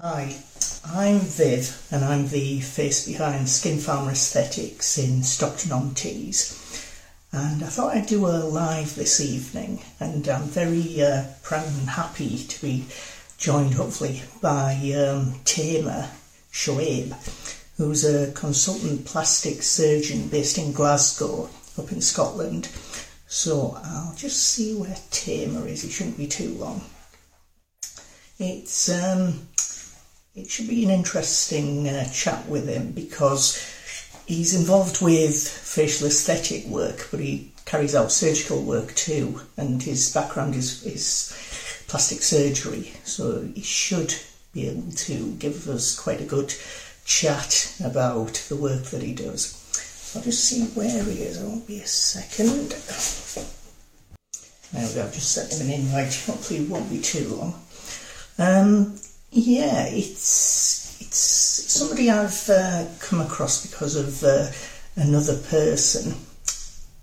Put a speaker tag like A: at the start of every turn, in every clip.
A: Hi, I'm Viv and I'm the face behind Skin Farmer Aesthetics in Stockton-on-Tees. And I thought I'd do a live this evening and I'm very uh, proud and happy to be joined hopefully by um, Tamer Shoaib, who's a consultant plastic surgeon based in Glasgow up in Scotland. So I'll just see where Tamer is, it shouldn't be too long. It's um, it should be an interesting uh, chat with him because he's involved with facial aesthetic work, but he carries out surgical work too, and his background is, is plastic surgery, so he should be able to give us quite a good chat about the work that he does. I'll just see where he is, I won't be a second. There we go, I've just sent him an invite, hopefully it won't be too long. Um, yeah, it's it's somebody I've uh, come across because of uh, another person.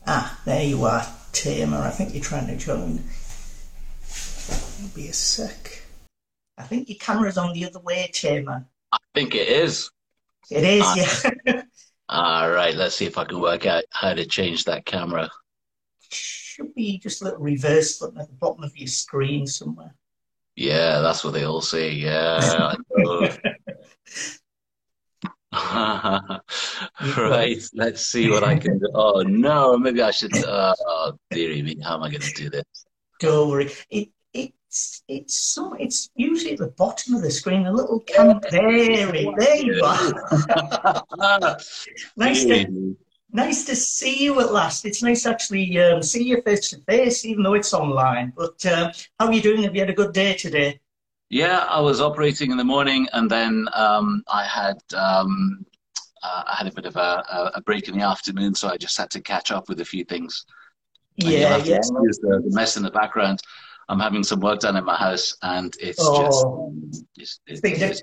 A: Ah, there you are, Tamer. I think you're trying to join. Maybe a sec. I think your camera's on the other way, Tamer.
B: I think it is.
A: It is, uh,
B: yeah. all right, let's see if I can work out how to change that camera.
A: Should be just a little reverse button at the bottom of your screen somewhere.
B: Yeah, that's what they all say. Yeah. right, let's see what I can do. Oh no, maybe I should. Uh, oh dearie me, how am I going to do this?
A: Don't worry. It, it's it's so it's usually at the bottom of the screen, a little camera. There, there you are. nice nice to see you at last. It's nice to actually um, see you face to face, even though it's online. But uh, how are you doing? Have you had a good day today?
B: Yeah, I was operating in the morning, and then um, I had um, uh, I had a bit of a, a, break in the afternoon, so I just had to catch up with a few things.
A: Yeah, yeah.
B: The, the mess in the background. I'm having some work done in my house, and it's oh. just it's, it's, it's,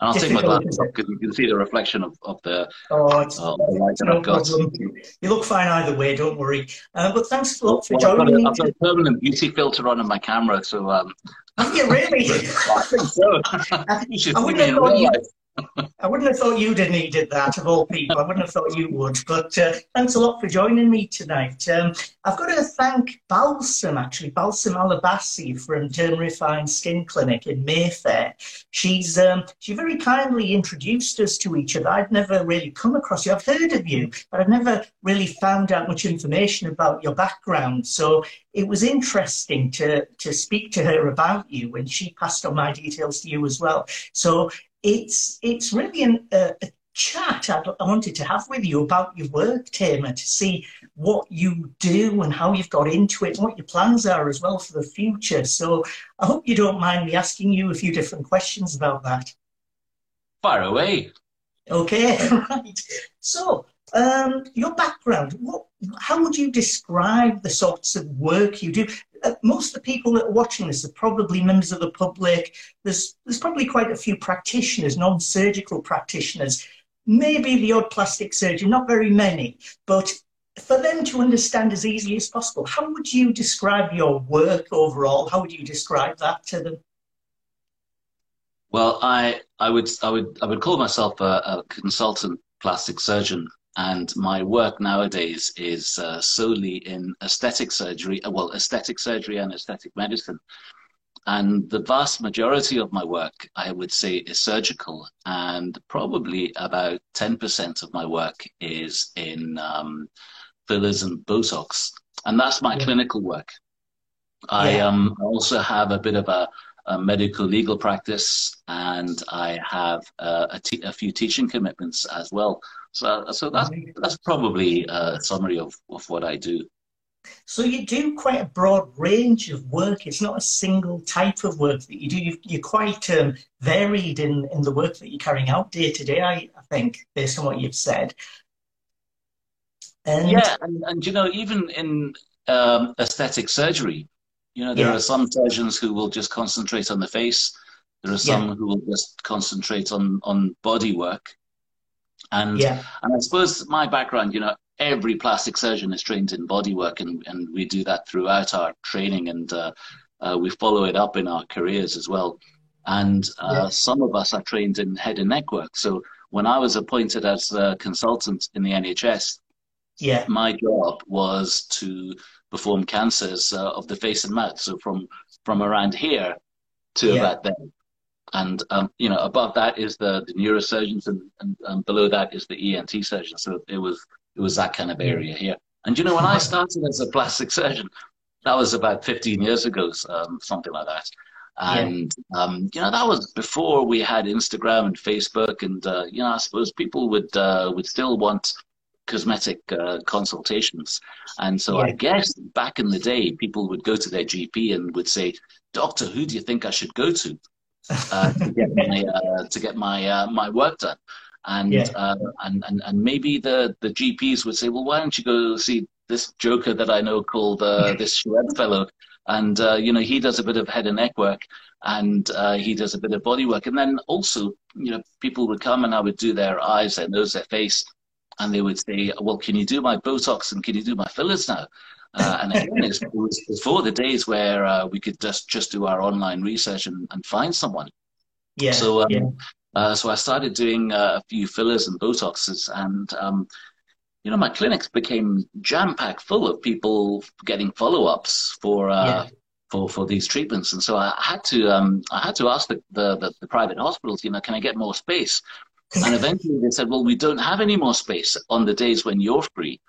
B: and I'll take my glasses off because you can see the reflection of, of the,
A: oh, it's, uh, the light that no I've got. Problem. You look fine either way, don't worry. Uh, but thanks a lot for well, joining
B: I've got, a, I've got a permanent beauty filter on in my camera, so. Um,
A: Have you really?
B: I think so. I think you should I
A: wouldn't have thought you, I wouldn't have thought you'd have needed that of all people. I wouldn't have thought you would. But uh, thanks a lot for joining me tonight. Um, I've got to thank Balsam, actually, Balsam Alabasi from Derm Refined Skin Clinic in Mayfair. She's um, she very kindly introduced us to each other. I'd never really come across you. I've heard of you, but I've never really found out much information about your background. So it was interesting to to speak to her about you, and she passed on my details to you as well. So it's it's really an, a, a chat I'd, i wanted to have with you about your work, Tamer, to see what you do and how you've got into it and what your plans are as well for the future. So I hope you don't mind me asking you a few different questions about that.
B: Far away.
A: Okay, right. So, um, your background, what, how would you describe the sorts of work you do? Uh, most of the people that are watching this are probably members of the public. There's, there's probably quite a few practitioners, non-surgical practitioners, maybe the odd plastic surgeon, not very many, but for them to understand as easily as possible, how would you describe your work overall? How would you describe that to them?
B: Well, I, I would, I would, I would call myself a, a consultant plastic surgeon and my work nowadays is uh, solely in aesthetic surgery, uh, well, aesthetic surgery and aesthetic medicine. And the vast majority of my work, I would say, is surgical, and probably about 10% of my work is in um, fillers and Botox. And that's my yeah. clinical work. I um, also have a bit of a, a medical legal practice, and I have uh, a few teaching commitments as well. So, so that's that's probably a summary of, of what I do.
A: So you do quite a broad range of work. It's not a single type of work that you do. You're quite um, varied in, in the work that you're carrying out day to day. I, I think, based on what you've said.
B: And yeah, and, and you know, even in um, aesthetic surgery, you know, there yeah. are some surgeons who will just concentrate on the face. There are some yeah. who will just concentrate on on body work. And yeah. and I suppose my background, you know, every plastic surgeon is trained in bodywork, and and we do that throughout our training, and uh, uh, we follow it up in our careers as well. and uh, some of us are trained in head and neck work. So when I was appointed as a consultant in the NHS,
A: yeah,
B: my job was to perform cancers uh, of the face and mouth. So from from around here to yeah. about there. And um, you know, above that is the, the neurosurgeons, and, and, and, below that is the ENT surgeon. So it was it was that kind of area here. And you know, when I started as a plastic surgeon, that was about 15 years ago, um, something like that. And yeah. um, you know, that was before we had Instagram and Facebook, and uh, you know, I suppose people would uh, would still want cosmetic uh, consultations. And so yeah. I guess back in the day, people would go to their GP and would say, "Doctor, who do you think I should go to uh, to get my uh, to get my uh, my work done?" And, yeah. Uh, and and and maybe the the GPs would say, "Well, why don't you go see this joker that I know called uh, this Shred fellow?" And you know, he does a bit of head and neck work, and he does a bit of body work, and then also, you know, people would come and I would do their eyes, their nose, their face and they would say, "Well, can you do my Botox and can you do my fillers now?" Uh, and again, it was before the days where uh, we could just just do our online research and, and find someone.
A: Yeah.
B: So,
A: um, yeah.
B: Uh, so I started doing uh, a few fillers and Botoxes, and um, you know, my clinics became jam packed full of people getting follow ups for. Uh, yeah. For, for these treatments, and so I had to um, I had to ask the, the, the, the private hospitals, you know, can I get more space? And eventually they said, well, we don't have any more space on the days when you're free.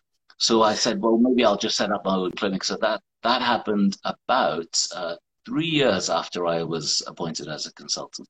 B: So I said, well, maybe I'll just set up my own clinic. So that, that happened about uh, three years after I was appointed as a consultant.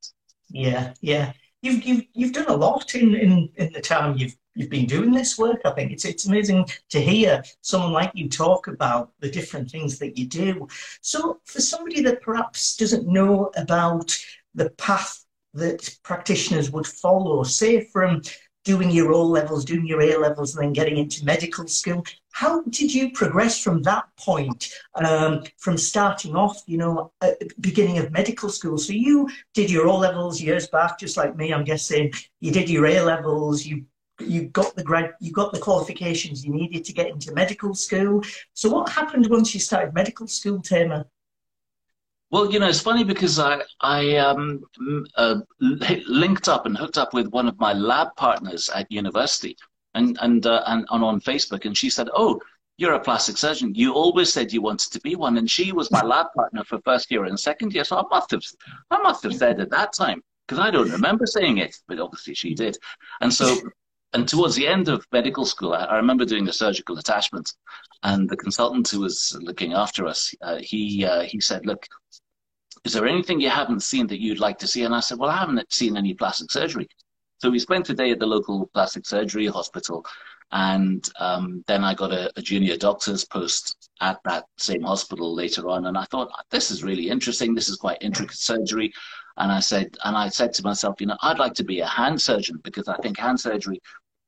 A: Yeah, yeah. You've, you've, you've done a lot in, in, in the time you've, you've been doing this work. I think it's, it's amazing to hear someone like you talk about the different things that you do. So for somebody that perhaps doesn't know about the path that practitioners would follow, say from doing your O levels, doing your A levels, and then getting into medical school. How did you progress from that point, um, from starting off, you know, the beginning of medical school? So you did your O levels years back, just like me, I'm guessing. You did your A levels, you you got the grad, you got the qualifications you needed to get into medical school. So what happened once you started medical school, Tamer?
B: Well, you know, it's funny because I I um, uh, linked up and hooked up with one of my lab partners at university, and and, uh, and and on Facebook, and she said, "Oh, you're a plastic surgeon. You always said you wanted to be one." And she was my lab partner for first year and second year, so I must have I must have said at that time because I don't remember saying it, but obviously she did. And so, and towards the end of medical school, I, I remember doing a surgical attachment, and the consultant who was looking after us, uh, he uh, he said, "Look." Is there anything you haven't seen that you'd like to see? And I said, well, I haven't seen any plastic surgery. So we spent a day at the local plastic surgery hospital. And um, then I got a, a, junior doctor's post at that same hospital later on. And I thought, this is really interesting. This is quite intricate surgery. And I said, and I said to myself, you know, I'd like to be a hand surgeon because I think hand surgery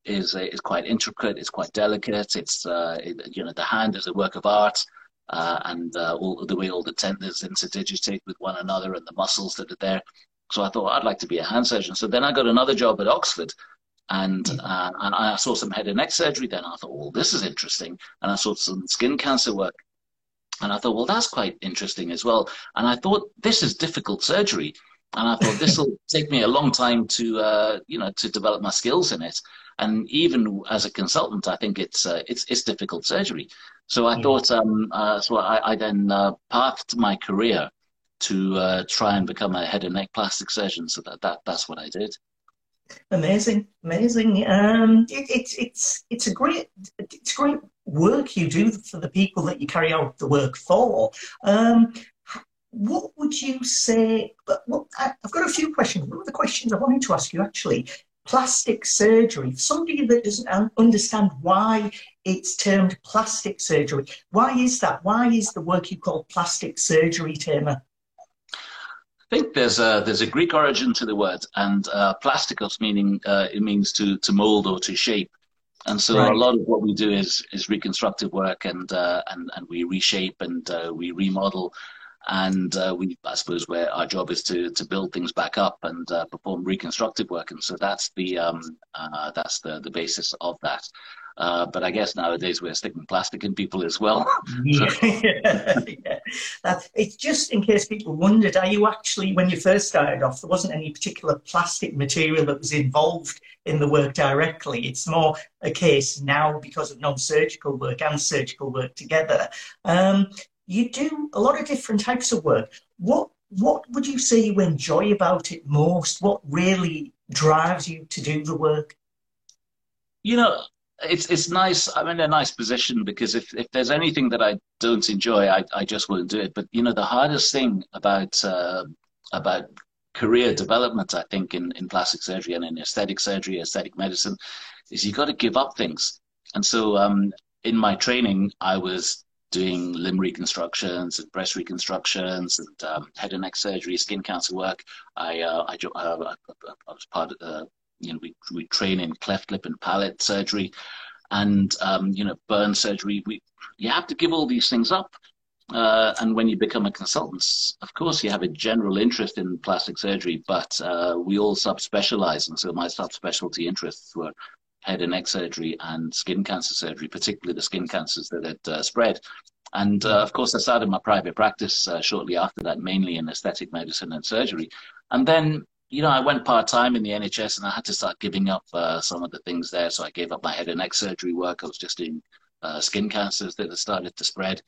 B: is is quite intricate. It's quite delicate. It's uh, it, you know, the hand is a work of art uh, and uh, all the way all the tendons interdigitate with one another and the muscles that are there. So I thought I'd like to be a hand surgeon. So then I got another job at Oxford, and mm. uh, and I saw some head and neck surgery. Then I thought, well, this is interesting, and I saw some skin cancer work. And I thought, well, that's quite interesting as well. And I thought, this is difficult surgery. And I thought this will take me a long time to, uh, you know, to develop my skills in it. And even as a consultant, I think it's uh, it's it's difficult surgery. So I yeah. thought, um, uh, so I, I then uh, pathed my career to uh, try and become a head and neck plastic surgeon. So that, that that's what I did.
A: Amazing, amazing. Um, it, it's it's it's a great it's great work you do for the people that you carry out the work for. Um, what would you say? Well, I've got a few questions. One of the questions I wanted to ask you actually plastic surgery. Somebody that doesn't understand why it's termed plastic surgery. Why is that? Why is the work you call plastic surgery, Tamer?
B: I think there's a there's a Greek origin to the word, and uh, plastikos meaning uh, it means to to mold or to shape. And so right. a lot of what we do is is reconstructive work, and uh, and and we reshape and uh, we remodel and uh, we, I suppose, where our job is to to build things back up and uh, perform reconstructive work, and so that's the um, uh, that's the the basis of that. Uh, but I guess nowadays we're sticking plastic in people as well.
A: yeah. yeah. Uh, it's just in case people wondered, are you actually, when you first started off, there wasn't any particular plastic material that was involved in the work directly. It's more a case now because of non-surgical work and surgical work together. Um, you do a lot of different types of work. What what would you say you enjoy about it most? What really drives you to do the work?
B: You know, it's it's nice. I'm in a nice position because if, if there's anything that I don't enjoy, I, I just won't do it. But you know, the hardest thing about uh, about career development, I think, in, in plastic surgery and in aesthetic surgery, aesthetic medicine, is you've got to give up things. And so, um, in my training, I was doing limb reconstructions and breast reconstructions and um, head and neck surgery, skin cancer work. I uh, I, uh, I, was part of uh, you know we we train in cleft lip and palate surgery, and um, you know burn surgery. We you have to give all these things up. Uh, and when you become a consultant, of course, you have a general interest in plastic surgery, but uh, we all subspecialize. And so my subspecialty interests were head and neck surgery and skin cancer surgery, particularly the skin cancers that had uh, spread. And uh, of course, I started my private practice uh, shortly after that, mainly in aesthetic medicine and surgery. And then, you know, I went part time in the NHS and I had to start giving up uh, some of the things there. So I gave up my head and neck surgery work. I was just doing uh, skin cancers that had started to spread.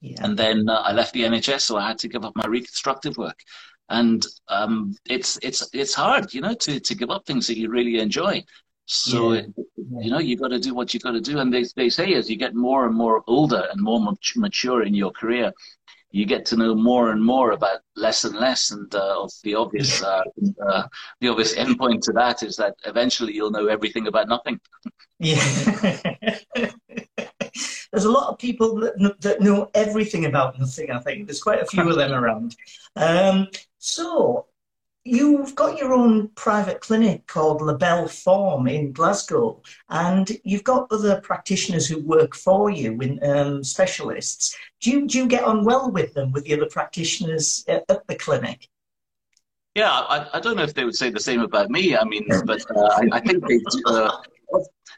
B: Yeah. And then uh, I left the NHS, so I had to give up my reconstructive work. And um, it's it's it's hard, you know, to to give up things that you really enjoy. So, yeah. you know, you got to do what you got to do. And they, they say as you get more and more older and more mature in your career, you get to know more and more about less and less. And uh, the obvious, uh, uh, the obvious endpoint to that is that eventually you'll know everything about nothing.
A: Yeah. There's a lot of people that, that know everything about nothing, I think. There's quite a few of them around. Um, so, You've got your own private clinic called La Belle Forme in Glasgow, and you've got other practitioners who work for you, in, um, specialists. Do you, do you get on well with them, with the other practitioners at, at the clinic?
B: Yeah, I, I, don't know if they would say the same about me. I mean, but uh, I, I, think they do. Uh,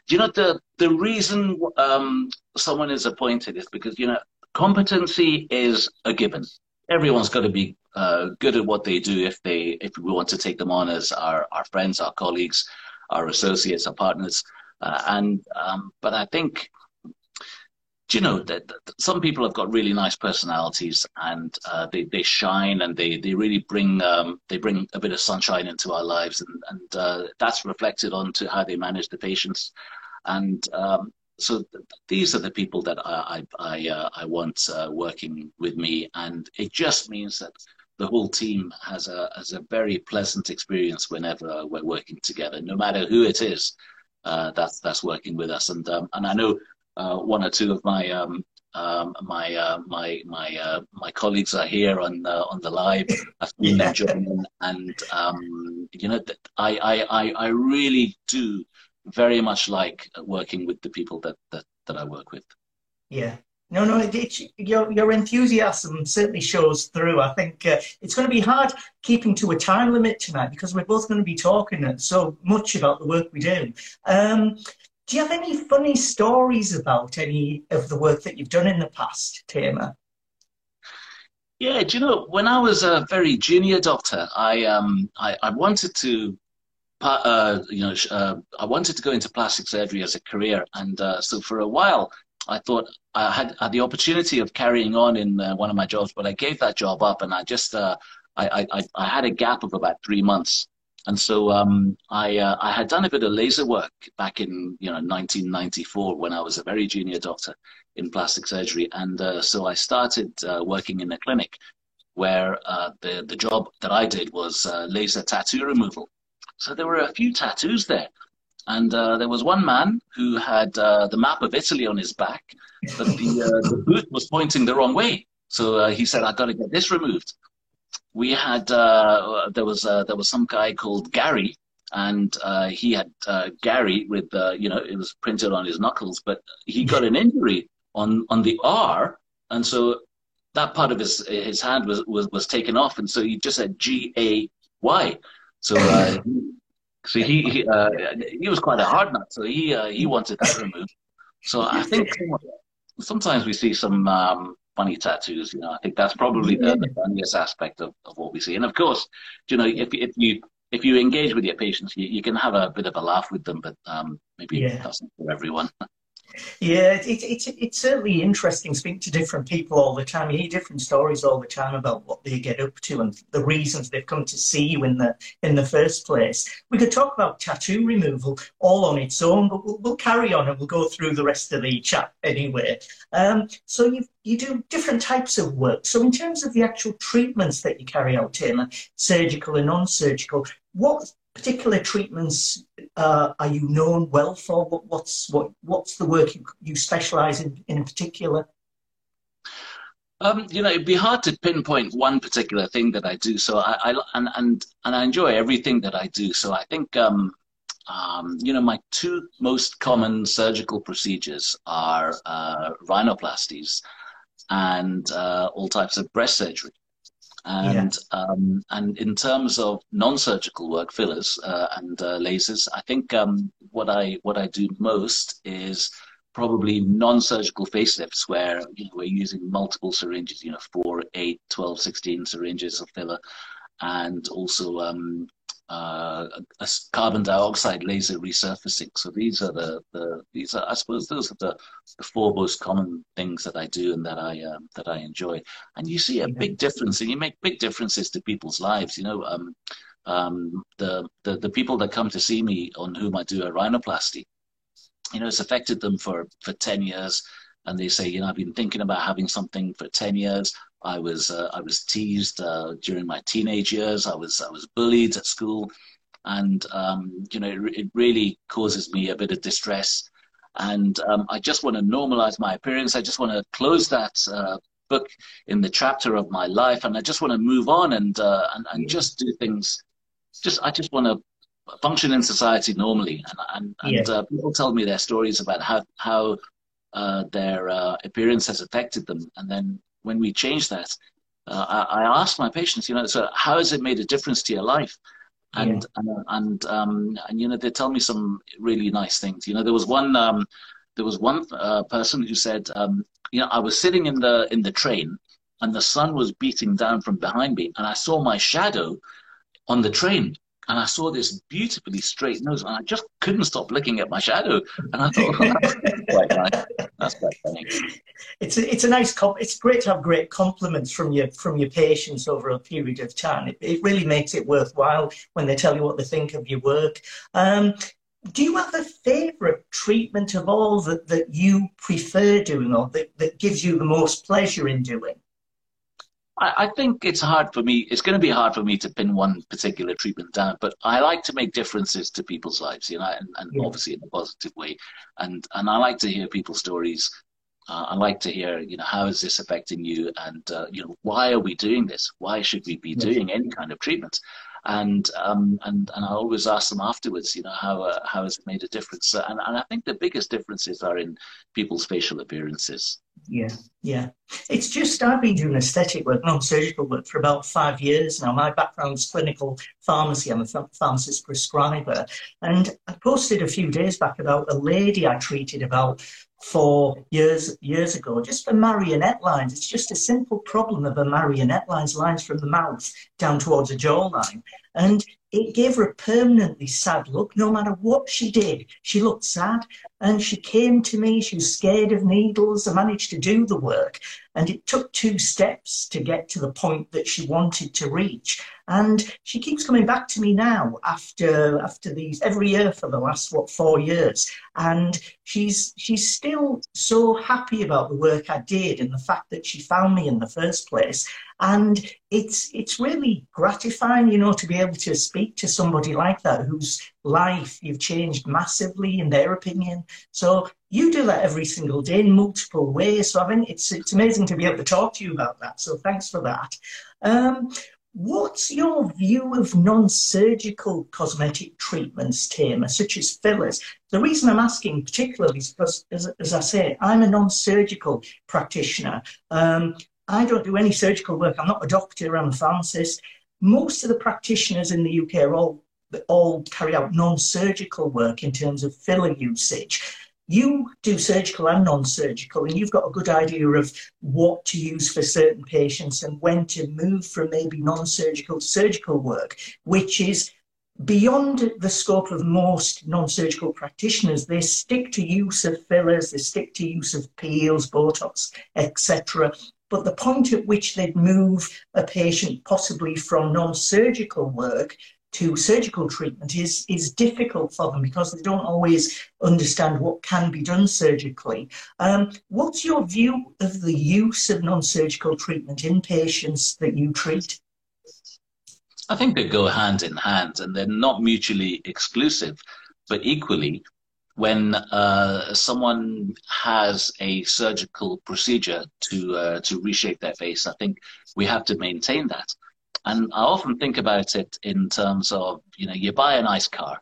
B: you know the the reason um, someone is appointed is because you know competency is a given. Everyone's got to be uh, good at what they do if they if we want to take them on as our, our friends, our colleagues, our associates, our partners. Uh, and um, but I think you know that, some people have got really nice personalities and uh, they they shine and they they really bring um, they bring a bit of sunshine into our lives and and uh, that's reflected onto how they manage the patients and um, so th- these are the people that I I I, uh, I want uh, working with me, and it just means that the whole team has a has a very pleasant experience whenever we're working together, no matter who it is uh, that's that's working with us. And um, and I know uh, one or two of my um, um, my uh, my my uh, my colleagues are here on uh, on the live. I've been yeah. enjoying, and um, you know, I, I I I really do very much like working with the people that that that I work with.
A: Yeah, no, no, it, your, your enthusiasm certainly shows through. I think uh, it's going to be hard keeping to a time limit tonight because we're both going to be talking so much about the work we do. Um, do you have any funny stories about any of the work that you've done in the past, Tamer?
B: Yeah, do you know, when I was a very junior doctor, I, um, I, I wanted to uh, you know, uh, I wanted to go into plastic surgery as a career, and uh, so for a while, I thought I had, had the opportunity of carrying on in uh, one of my jobs, but I gave that job up, and I just uh, I, I, I had a gap of about three months, and so um, I uh, I had done a bit of laser work back in you know 1994 when I was a very junior doctor in plastic surgery, and so I started working in a clinic where the the job that I did was laser tattoo removal. So there were a few tattoos there. And uh, there was one man who had uh, the map of Italy on his back, but the, uh, the boot was pointing the wrong way. So uh, he said, "I've got to get this removed." We had uh, there was uh, there was some guy called Gary, and he had Gary with you know it was printed on his knuckles, but he got an injury on on the R, and so that part of his his hand was was, was taken off, and so he just said G A Y. So So he he, uh, he was quite a hard nut, so he uh, he wanted that removed. So I think sometimes we see some um, funny tattoos. You know, I think that's probably the, the funniest aspect of, of what we see. And of course, you know, if if you if you engage with your patients, you, you can have a bit of a laugh with them, but um, maybe yeah. that's not for everyone.
A: Yeah, it, it, it, it's certainly interesting speaking to different people all the time. You hear different stories all the time about what they get up to and the reasons they've come to see you in the in the first place. We could talk about tattoo removal all on its own, but we'll, we'll carry on and we'll go through the rest of the chat anyway. Um, so you you do different types of work. So in terms of the actual treatments that you carry out, Tim, surgical and non-surgical, what particular treatments uh, are you known well for? What, what's what what's the work you, you specialize in in particular?
B: Um, you know, it'd be hard to pinpoint one particular thing that I do. So I, I and and and I enjoy everything that I do. So I think um, um, you know my two most common surgical procedures are uh, rhinoplasties and uh, all types of breast surgery. And yeah. um, and in terms of non-surgical work, fillers uh, and uh, lasers, I think um, what I what I do most is probably non-surgical facelifts where you know, we're using multiple syringes, you know, 4, 8, 12, 16 syringes of filler, and also um, uh, carbon dioxide laser resurfacing. So these are the, the these are I suppose those are the, the four most common things that I do and that I um, that I enjoy. And you see a big difference, and you make big differences to people's lives. You know, um, um, the, the the people that come to see me on whom I do a rhinoplasty, you know, it's affected them for for ten years and they say, you know, I've been thinking about having something for 10 years. I was uh, I was teased uh, during my teenage years. I was I was bullied at school, and um, you know it, it, really causes me a bit of distress. And um, I just want to normalize my appearance. I just want to close that uh, book in the chapter of my life, and I just want to move on and uh, and, and just do things. Just I just want to function in society normally. And and, and yeah. Uh, people tell me their stories about how how uh, their appearance has affected them, and then when we change that, uh, I, I ask my patients, you know, so how has it made a difference to your life? And yeah. and and, um, and you know, they tell me some really nice things. You know, there was one um, there was one uh, person who said, um, you know, I was sitting in the in the train, and the sun was beating down from behind me, and I saw my shadow on the train, and I saw this beautifully straight nose, and I just couldn't stop looking at my shadow. And I thought, well, that's quite nice. That's quite funny.
A: It's a, it's a nice comp- it's great to have great compliments from your from your patients over a period of time. It, it really makes it worthwhile when they tell you what they think of your work. Um, do you have a favourite treatment of all that, that you prefer doing or that, that gives you the most pleasure in doing?
B: I, I think it's hard for me. It's going to be hard for me to pin one particular treatment down, but I like to make differences to people's lives, you know, and, and yeah. obviously in a positive way. And and I like to hear people's stories. Uh, I like to hear, you know, how is this affecting you, and uh, you know, why are we doing this? Why should we be doing any kind of treatment? and um, and and I always ask them afterwards, you know, how uh, how has it made a difference? And and I think the biggest differences are in people's facial appearances.
A: Yeah, yeah. It's just I've been doing aesthetic work, non-surgical work for about five years now. My background is clinical pharmacy. I'm a pharmacist prescriber, and I posted a few days back about a lady I treated about four years years ago, just for marionette lines. It's just a simple problem of a marionette lines, lines from the mouth down towards a jawline. And it gave her a permanently sad look. No matter what she did, she looked sad. And she came to me, she was scared of needles. I managed to do the work. And it took two steps to get to the point that she wanted to reach. And she keeps coming back to me now after after these every year for the last what four years. And she's she's still so happy about the work I did and the fact that she found me in the first place. And it's it's really gratifying, you know, to be able to speak to somebody like that whose life you've changed massively in their opinion. So you do that every single day in multiple ways. So I think it's it's amazing to be able to talk to you about that. So thanks for that. Um, what's your view of non-surgical cosmetic treatments, Tim, such as fillers? The reason I'm asking particularly is because, as, as I say, I'm a non-surgical practitioner. Um, I don't do any surgical work. I'm not a doctor, I'm a pharmacist. Most of the practitioners in the UK are all all carry out non-surgical work in terms of filler usage. You do surgical and non-surgical, and you've got a good idea of what to use for certain patients and when to move from maybe non-surgical to surgical work, which is beyond the scope of most non-surgical practitioners, they stick to use of fillers, they stick to use of peels, Botox, etc. But the point at which they'd move a patient possibly from non-surgical work to surgical treatment is, is difficult for them because they don't always understand what can be done surgically. Um, what's your view of the use of non-surgical treatment in patients that you treat?
B: I think they go hand in hand and they're not mutually exclusive, but equally, when uh, someone has a surgical procedure to uh, to reshape their face, I think we have to maintain that. And I often think about it in terms of you know you buy a nice car,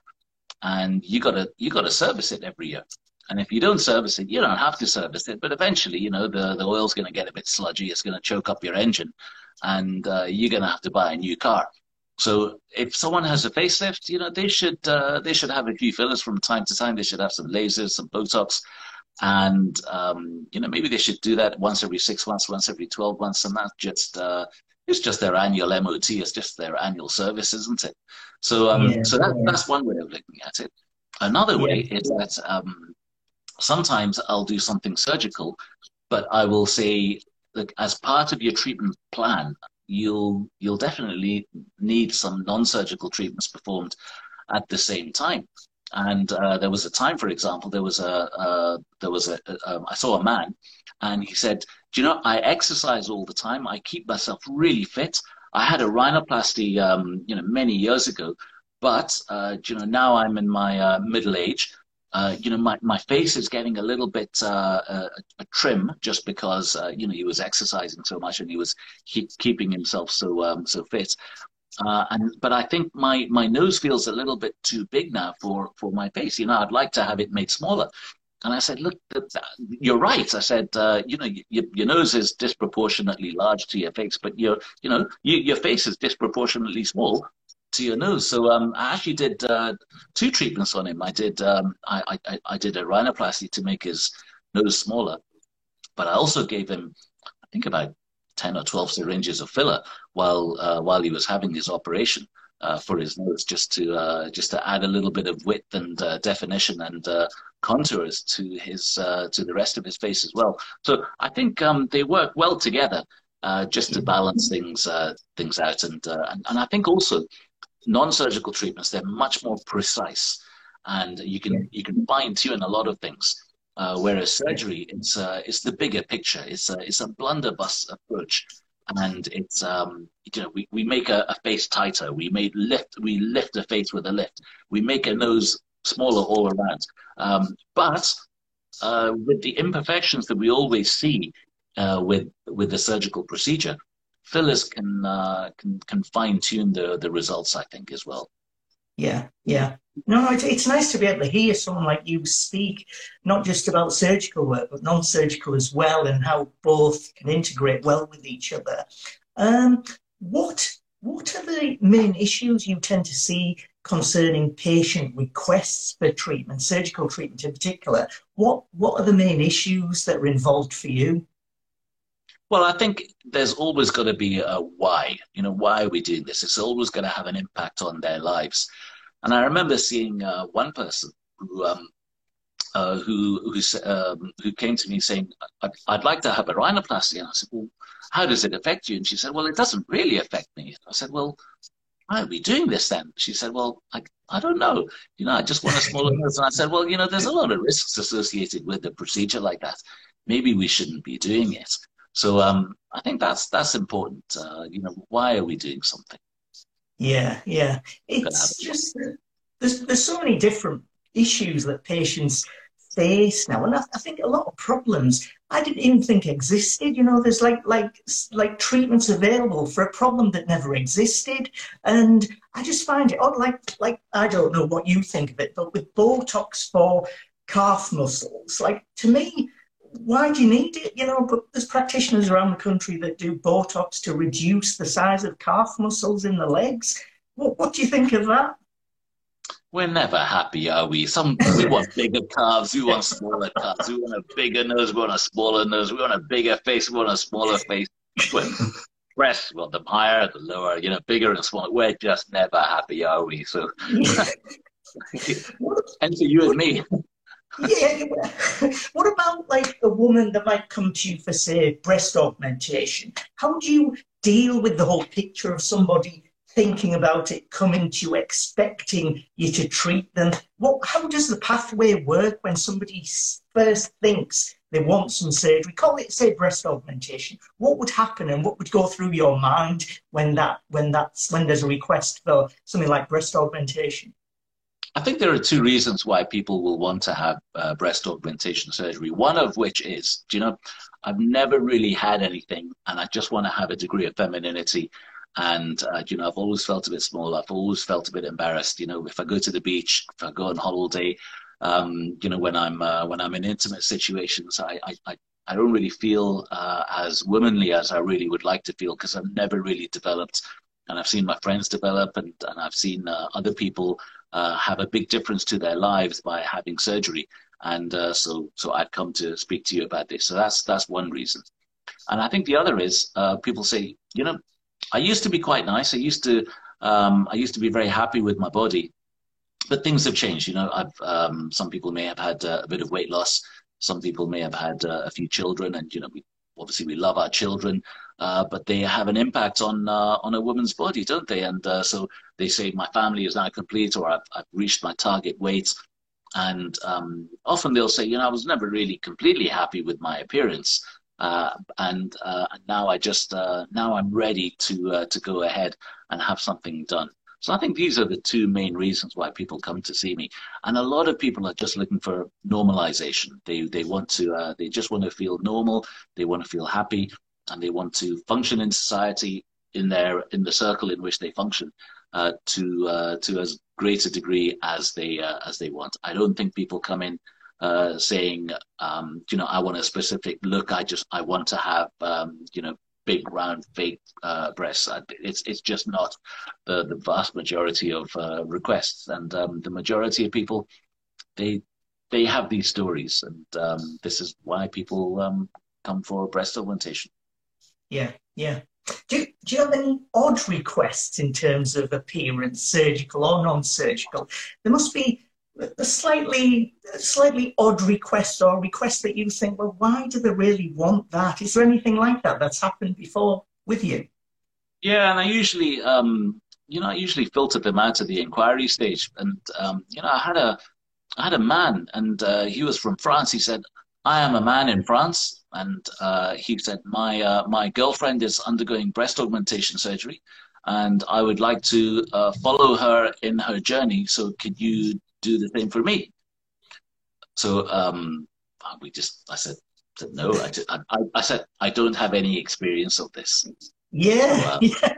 B: and you gotta you gotta service it every year. And if you don't service it, you don't have to service it. But eventually, you know, the, the oil's going to get a bit sludgy. It's going to choke up your engine. And uh, you're going to have to buy a new car. So if someone has a facelift, you know, they should uh, they should have a few fillers from time to time. They should have some lasers, some Botox, and um, you know maybe they should do that once every six months, once every twelve months, and that just uh, it's just their annual MOT. It's just their annual service, isn't it? So um, yeah, so that, yeah. that's one way of looking at it. Another way yeah. is that um, sometimes I'll do something surgical, but I will say, look, as part of your treatment plan, you'll you'll definitely need some non-surgical treatments performed at the same time. And uh, there was a time, for example, there was a uh, there was a, a um, I saw a man, and he said, "Do you know I exercise all the time? I keep myself really fit. I had a rhinoplasty, um, you know, many years ago, but uh, you know now I'm in my uh, middle age, uh, you know, my, my face is getting a little bit a, uh, a trim just because you know he was exercising so much and he was keep, keeping himself so um, so fit. Uh, and but I think my my nose feels a little bit too big now for for my face. You know, I'd like to have it made smaller. And I said, look, you're right. I said, uh, you know, your, your nose is disproportionately large to your face, but your, you know, you, your face is disproportionately small to your nose. So um, I actually did uh, two treatments on him. I did um, I, I, I did a rhinoplasty to make his nose smaller, but I also gave him I think about ten or twelve syringes of filler while uh, while he was having his operation. Uh, for his nose, just to uh, just to add a little bit of width and uh, definition and uh, contours to his to the rest of his face as well. So I think um, they work well together, just to balance things things out. And, and and I think also non-surgical treatments they're much more precise and you can you can fine tune a lot of things uh, whereas surgery it's uh, it's the bigger picture it's a it's a blunderbuss approach and it's um you know we, we make a, a face tighter we made lift we lift a face with a lift we make a nose smaller all around um, but uh, with the imperfections that we always see uh, with with the surgical procedure fillers can uh, can can fine tune the the results. I think as well.
A: Yeah, yeah. No, no, it's, it's nice to be able to hear someone like you speak, not just about surgical work, but non-surgical as well, and how both can integrate well with each other. Um, what what are the main issues you tend to see concerning patient requests for treatment, surgical treatment in particular? What what are the main issues that are involved for you?
B: Well, I think there's always got to be a why. You know, why are we doing this? It's always going to have an impact on their lives. And I remember seeing uh, one person who um, uh, who who, um, who came to me saying, I'd, I'd, like to have a rhinoplasty." And I said, "Well, how does it affect you?" And she said, "Well, it doesn't really affect me." I said, "Well, why are we doing this then?" She said, "Well, I, I don't know. You know, I just want a smaller nose." And I said, "Well, you know, there's a lot of risks associated with a procedure like that. Maybe we shouldn't be doing it." So um, I think that's that's important. Uh, you know, why are we doing something?
A: Yeah, yeah. It's just there's there's so many different issues that patients face now, and I, I, think a lot of problems I didn't even think existed. You know, there's like like like treatments available for a problem that never existed, and I just find it odd. Like like I don't know what you think of it, but with Botox for calf muscles, like to me why do you need it? You know, but there's practitioners around the country that do Botox to reduce the size of calf muscles in the legs. What, what do you think of that?
B: we're never happy, are we? Some we want bigger calves, we want smaller calves, we want a bigger nose, we want a smaller nose, we want a bigger face, we want a smaller face. breasts, we want them higher, the lower, you know, bigger and smaller. We're just never happy, are we? So, and so you and me.
A: Yeah. What about like a woman that might come to you for, say, breast augmentation? How do you deal with the whole picture of somebody thinking about it, coming to you, expecting you to treat them? What, how does the pathway work when somebody first thinks they want some surgery? Call it, say, breast augmentation. What would happen and what would go through your mind when that when that's when there's a request for something like breast augmentation?
B: I think there are two reasons why people will want to have uh, breast augmentation surgery. One of which is, do you know, I've never really had anything, and I just want to have a degree of femininity and, uh, you know, I've always felt a bit small. I've always felt a bit embarrassed. You know, if I go to the beach, if I go on holiday, um, you know, when I'm uh, when I'm in intimate situations, I I, I don't really feel uh, as womanly as I really would like to feel because I've never really developed. And I've seen my friends develop, and, and I've seen uh, other people uh, have a big difference to their lives by having surgery. And uh, so, so I've come to speak to you about this. So that's that's one reason. And I think the other is people say, you know, I used to be quite nice. I used to um, I used to be very happy with my body, but things have changed. You know, I've um, some people may have had uh, a bit of weight loss. Some people may have had uh, a few children, and you know, we obviously we love our children, uh, but they have an impact on uh, on a woman's body, don't they? And uh, so they say my family is now complete, or I've, I've reached my target weight. And um, often they'll say, you know, I was never really completely happy with my appearance. Uh, and uh, now I just uh, now I'm ready to to go ahead and have something done. So I think these are the two main reasons why people come to see me. And a lot of people are just looking for normalization. They they want to uh, they just want to feel normal. They want to feel happy, and they want to function in society in their in the circle in which they function uh, to to as great a degree as they as they want. I don't think people come in uh, saying, um, you know, I want a specific look. I just I want to have, um, you know, big round fake uh, breasts. It's it's just not the the vast majority of uh, requests, and um, the majority of people they they have these stories, and um, this is why people um, come for breast augmentation.
A: Yeah, yeah. Do, do you have any odd requests in terms of appearance, surgical or non-surgical? There must be a slightly slightly odd request or request that you think, well, why do they really want that? Is there anything like that that's happened before with you?
B: Yeah, and I usually, um, you know, I usually filter them out at the inquiry stage. And um, you know, I had a, I had a man, and uh, he was from France. He said, "I am a man in France," and uh, he said, "My uh, my girlfriend is undergoing breast augmentation surgery." And I would like to uh, follow her in her journey. So, could you do the same for me. So um, we just, I said, said no. I, just, I, I, said, I don't have any experience of this.
A: Yeah. So, uh, yeah.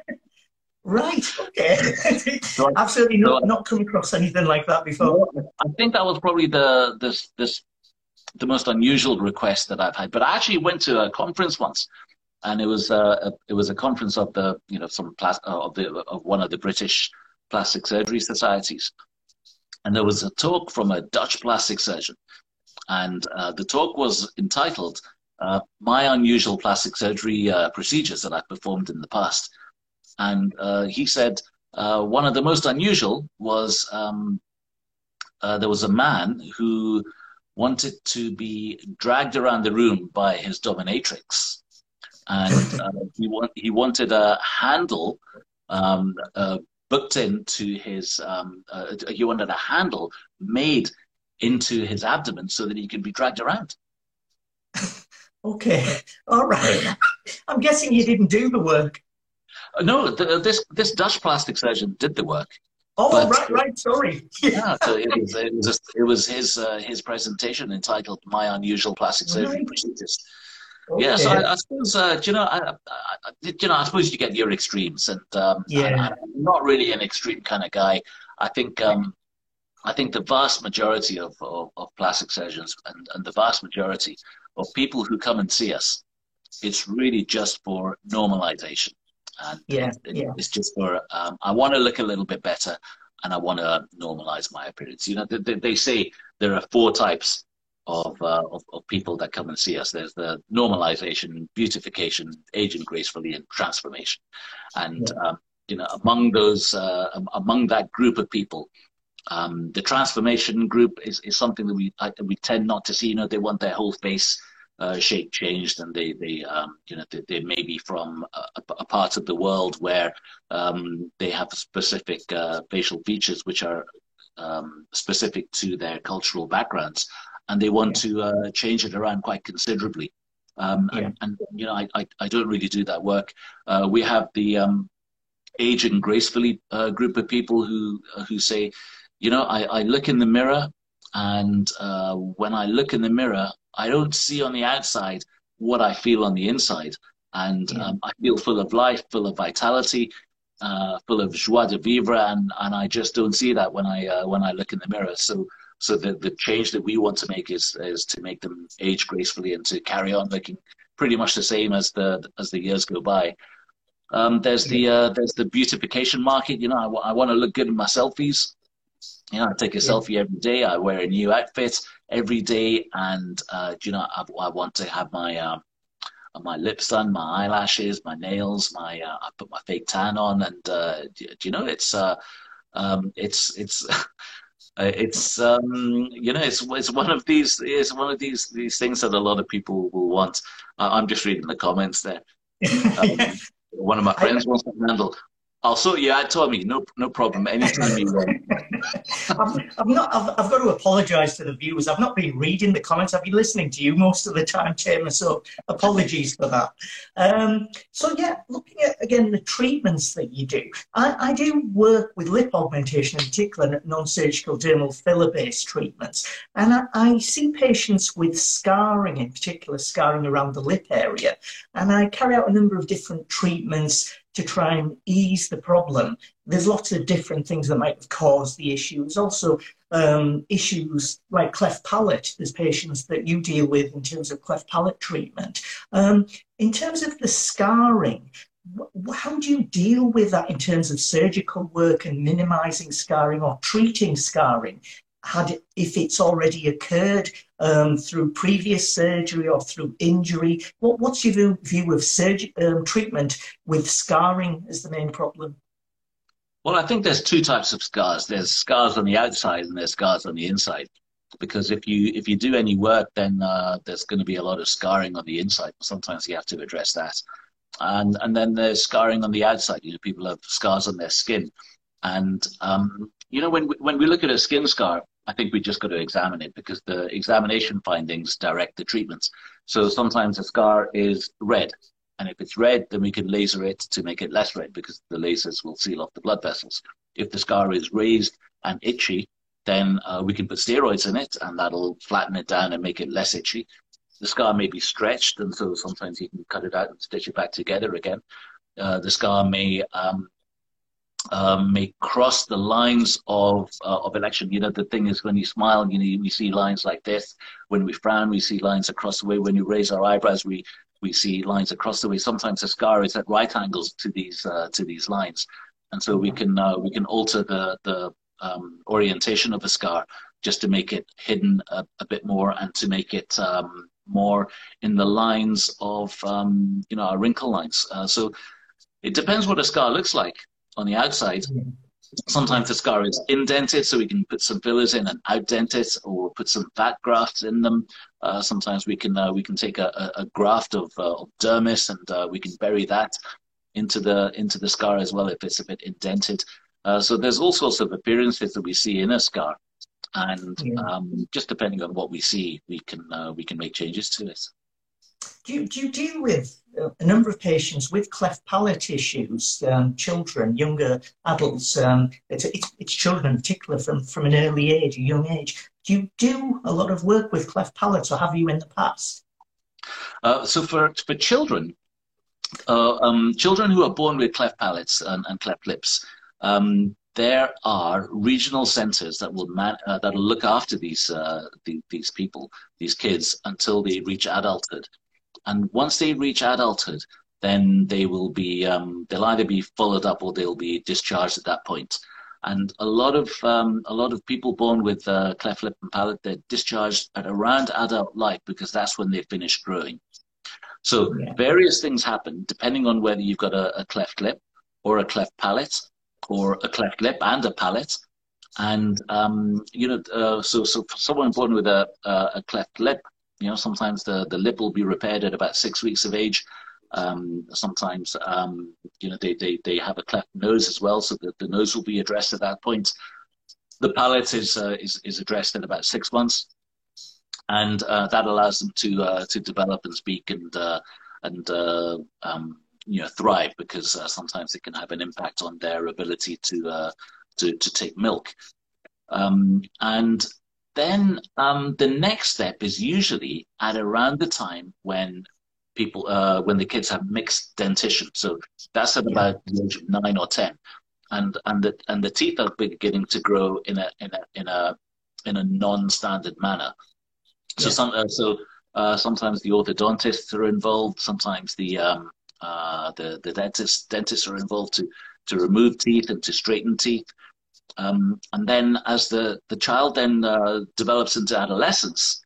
A: Right. Okay. so Absolutely not, so not come across anything like that before.
B: I think that was probably the this this the most unusual request that I've had. But I actually went to a conference once, and it was uh, a, it was a conference of the you know some plas- of the of one of the British plastic surgery societies, and there was a talk from a Dutch plastic surgeon, and uh, the talk was entitled uh, "My Unusual Plastic Surgery uh, Procedures That I've Performed in the Past," and uh, he said uh, one of the most unusual was um, uh, there was a man who wanted to be dragged around the room by his dominatrix, and he, want, he wanted a handle um, booked into his, um, uh, he wanted a handle made into his abdomen so that he could be dragged around.
A: okay, all right. I'm guessing you didn't do the work.
B: Uh, no, the, this this Dutch plastic surgeon did the work.
A: Oh, but, right, right. Sorry.
B: yeah, so it was it was, it was his uh, his presentation entitled "My Unusual Plastic Surgery right. Procedures." Okay. Yeah, so I, I suppose uh, you know, I, I, you know, I suppose you get your extremes, and um, yeah, I, am not really an extreme kind of guy. I think um, I think the vast majority of, of, of, plastic surgeons and, and the vast majority of people who come and see us, it's really just for normalization, and
A: yeah,
B: it,
A: yeah.
B: it's just for um, I want to look a little bit better. and I want to normalize my appearance. You know, they, they say there are four types of, uh, of, of people that come and see us. There's the normalization, beautification, aging gracefully, and transformation. And yeah. um, you know, among those, uh, among that group of people, um, the transformation group is, is something that we I, we tend not to see. You know, they want their whole face uh, shape changed, and they they um, you know they, they, may be from a, a, part of the world where um, they have specific uh, facial features which are um, specific to their cultural backgrounds, and they want yeah. to uh, change it around quite considerably. Um, yeah. and, and, you know, I, I, I, don't really do that work. Uh, we have the um, aging gracefully uh, group of people who who say, you know, I, I look in the mirror, and uh, when I look in the mirror, I don't see on the outside what I feel on the inside, and yeah. um, I feel full of life, full of vitality, uh, full of joie de vivre, and, and I just don't see that when I uh, when I look in the mirror. So so the, the change that we want to make is is to make them age gracefully and to carry on looking pretty much the same as the as the years go by. Um, there's the uh, there's the beautification market. You know, I, w- I want to look good in my selfies. You know, I take a yeah. selfie every day. I wear a new outfit every day, and uh, you know, I, I, want to have my um, my lips done, my eyelashes, my nails, my uh, I put my fake tan on, and uh, you know, it's uh, um, it's it's. it's um, you know it's it's one of these it's one of these these things that a lot of people will want. I'm just reading the comments there. Um, one of my friends wants to handle You out, Tommy. No, no problem. Anytime you want.
A: I've, I've, not. I've, I've got to apologise to the viewers. I've not been reading the comments. I've been listening to you most of the time, Chairman. So apologies for that. Um, so yeah, looking at again the treatments that you do, I, I do work with lip augmentation in particular, non-surgical dermal filler-based treatments, and I, I see patients with scarring, in particular scarring around the lip area, and I carry out a number of different treatments to try and ease the problem. There's lots of different things that might have caused the issue. There's also um, issues like cleft palate. There's patients that you deal with in terms of cleft palate treatment. Um, in terms of the scarring, how do you deal with that in terms of surgical work and minimizing scarring or treating scarring? Had if it's already occurred um, through previous surgery or through injury. What, what's your view, view of surgery, um, treatment with scarring as the main problem?
B: Well, I think there's two types of scars. There's scars on the outside and there's scars on the inside. Because if you if you do any work, then uh, there's going to be a lot of scarring on the inside. Sometimes you have to address that, and and then there's scarring on the outside. You know, people have scars on their skin, and um, you know when we, when we look at a skin scar, I think we just got to examine it because the examination findings direct the treatments. So sometimes a scar is red, and if it's red, then we can laser it to make it less red because the lasers will seal off the blood vessels. If the scar is raised and itchy, then uh, we can put steroids in it, and that'll flatten it down and make it less itchy. The scar may be stretched, and so sometimes you can cut it out and stitch it back together again. Uh, the scar may um, um, may cross the lines of uh, of election. You know, the thing is when you smile, you know, we see lines like this. When we frown, we see lines across the way. When you raise our eyebrows, we we see lines across the way. Sometimes the scar is at right angles to these uh, to these lines, and so we can uh, we can alter the the um, orientation of the scar just to make it hidden a, a bit more and to make it um, more in the lines of um, you know our wrinkle lines. Uh, so it depends what a scar looks like on the outside. Sometimes the scar is indented, so we can put some fillers in and outdent it, or put some fat grafts in them. Uh, sometimes we can uh, we can take a, a graft of, uh, of dermis and uh, we can bury that into the into the scar as well if it's a bit indented. Uh, so there's all sorts of appearances that we see in a scar, and yeah. um, just depending on what we see, we can uh, we can make changes to it.
A: Do you, do you deal with a number of patients with cleft palate issues, um, children, younger adults, um, it's, it's, it's, children in particular from, from an early age, a young age. Do you do a lot of work with cleft palates or have you in the past?
B: Uh, so for, for children, uh, um, children who are born with cleft palates and, and cleft lips, um, there are regional centres that will man, uh, that will look after these, uh, the, these people, these kids, until they reach adulthood. And once they reach adulthood, then they will be um, they'll either be followed up or they'll be discharged at that point. And a lot of um, a lot of people born with uh, cleft lip and palate, they're discharged at around adult life because that's when they finish growing. So yeah. various things happen depending on whether you've got a, a cleft lip or a cleft palate or a cleft lip and a palate. And um, you know, uh, so so for someone born with a, a cleft lip, you know, sometimes the, the lip will be repaired at about six weeks of age. Um, sometimes, um, you know, they, they, they have a cleft nose as well, so that the nose will be addressed at that point. The palate is, uh, is, is addressed at about six months, and uh, that allows them to uh, to develop and speak and uh, and uh, um, you know thrive because uh, sometimes it can have an impact on their ability to to to take milk. Um, and then um, the next step is usually at around the time when people uh, when the kids have mixed dentition. So that's at about the age of nine or ten, and and the and the teeth are beginning to grow in a in a in a in a non-standard manner. So yeah. some uh, so uh, sometimes the orthodontists are involved. Sometimes the um, uh, the the dentists dentists are involved to to remove teeth and to straighten teeth. Um, and then as the the child then uh, develops into adolescence,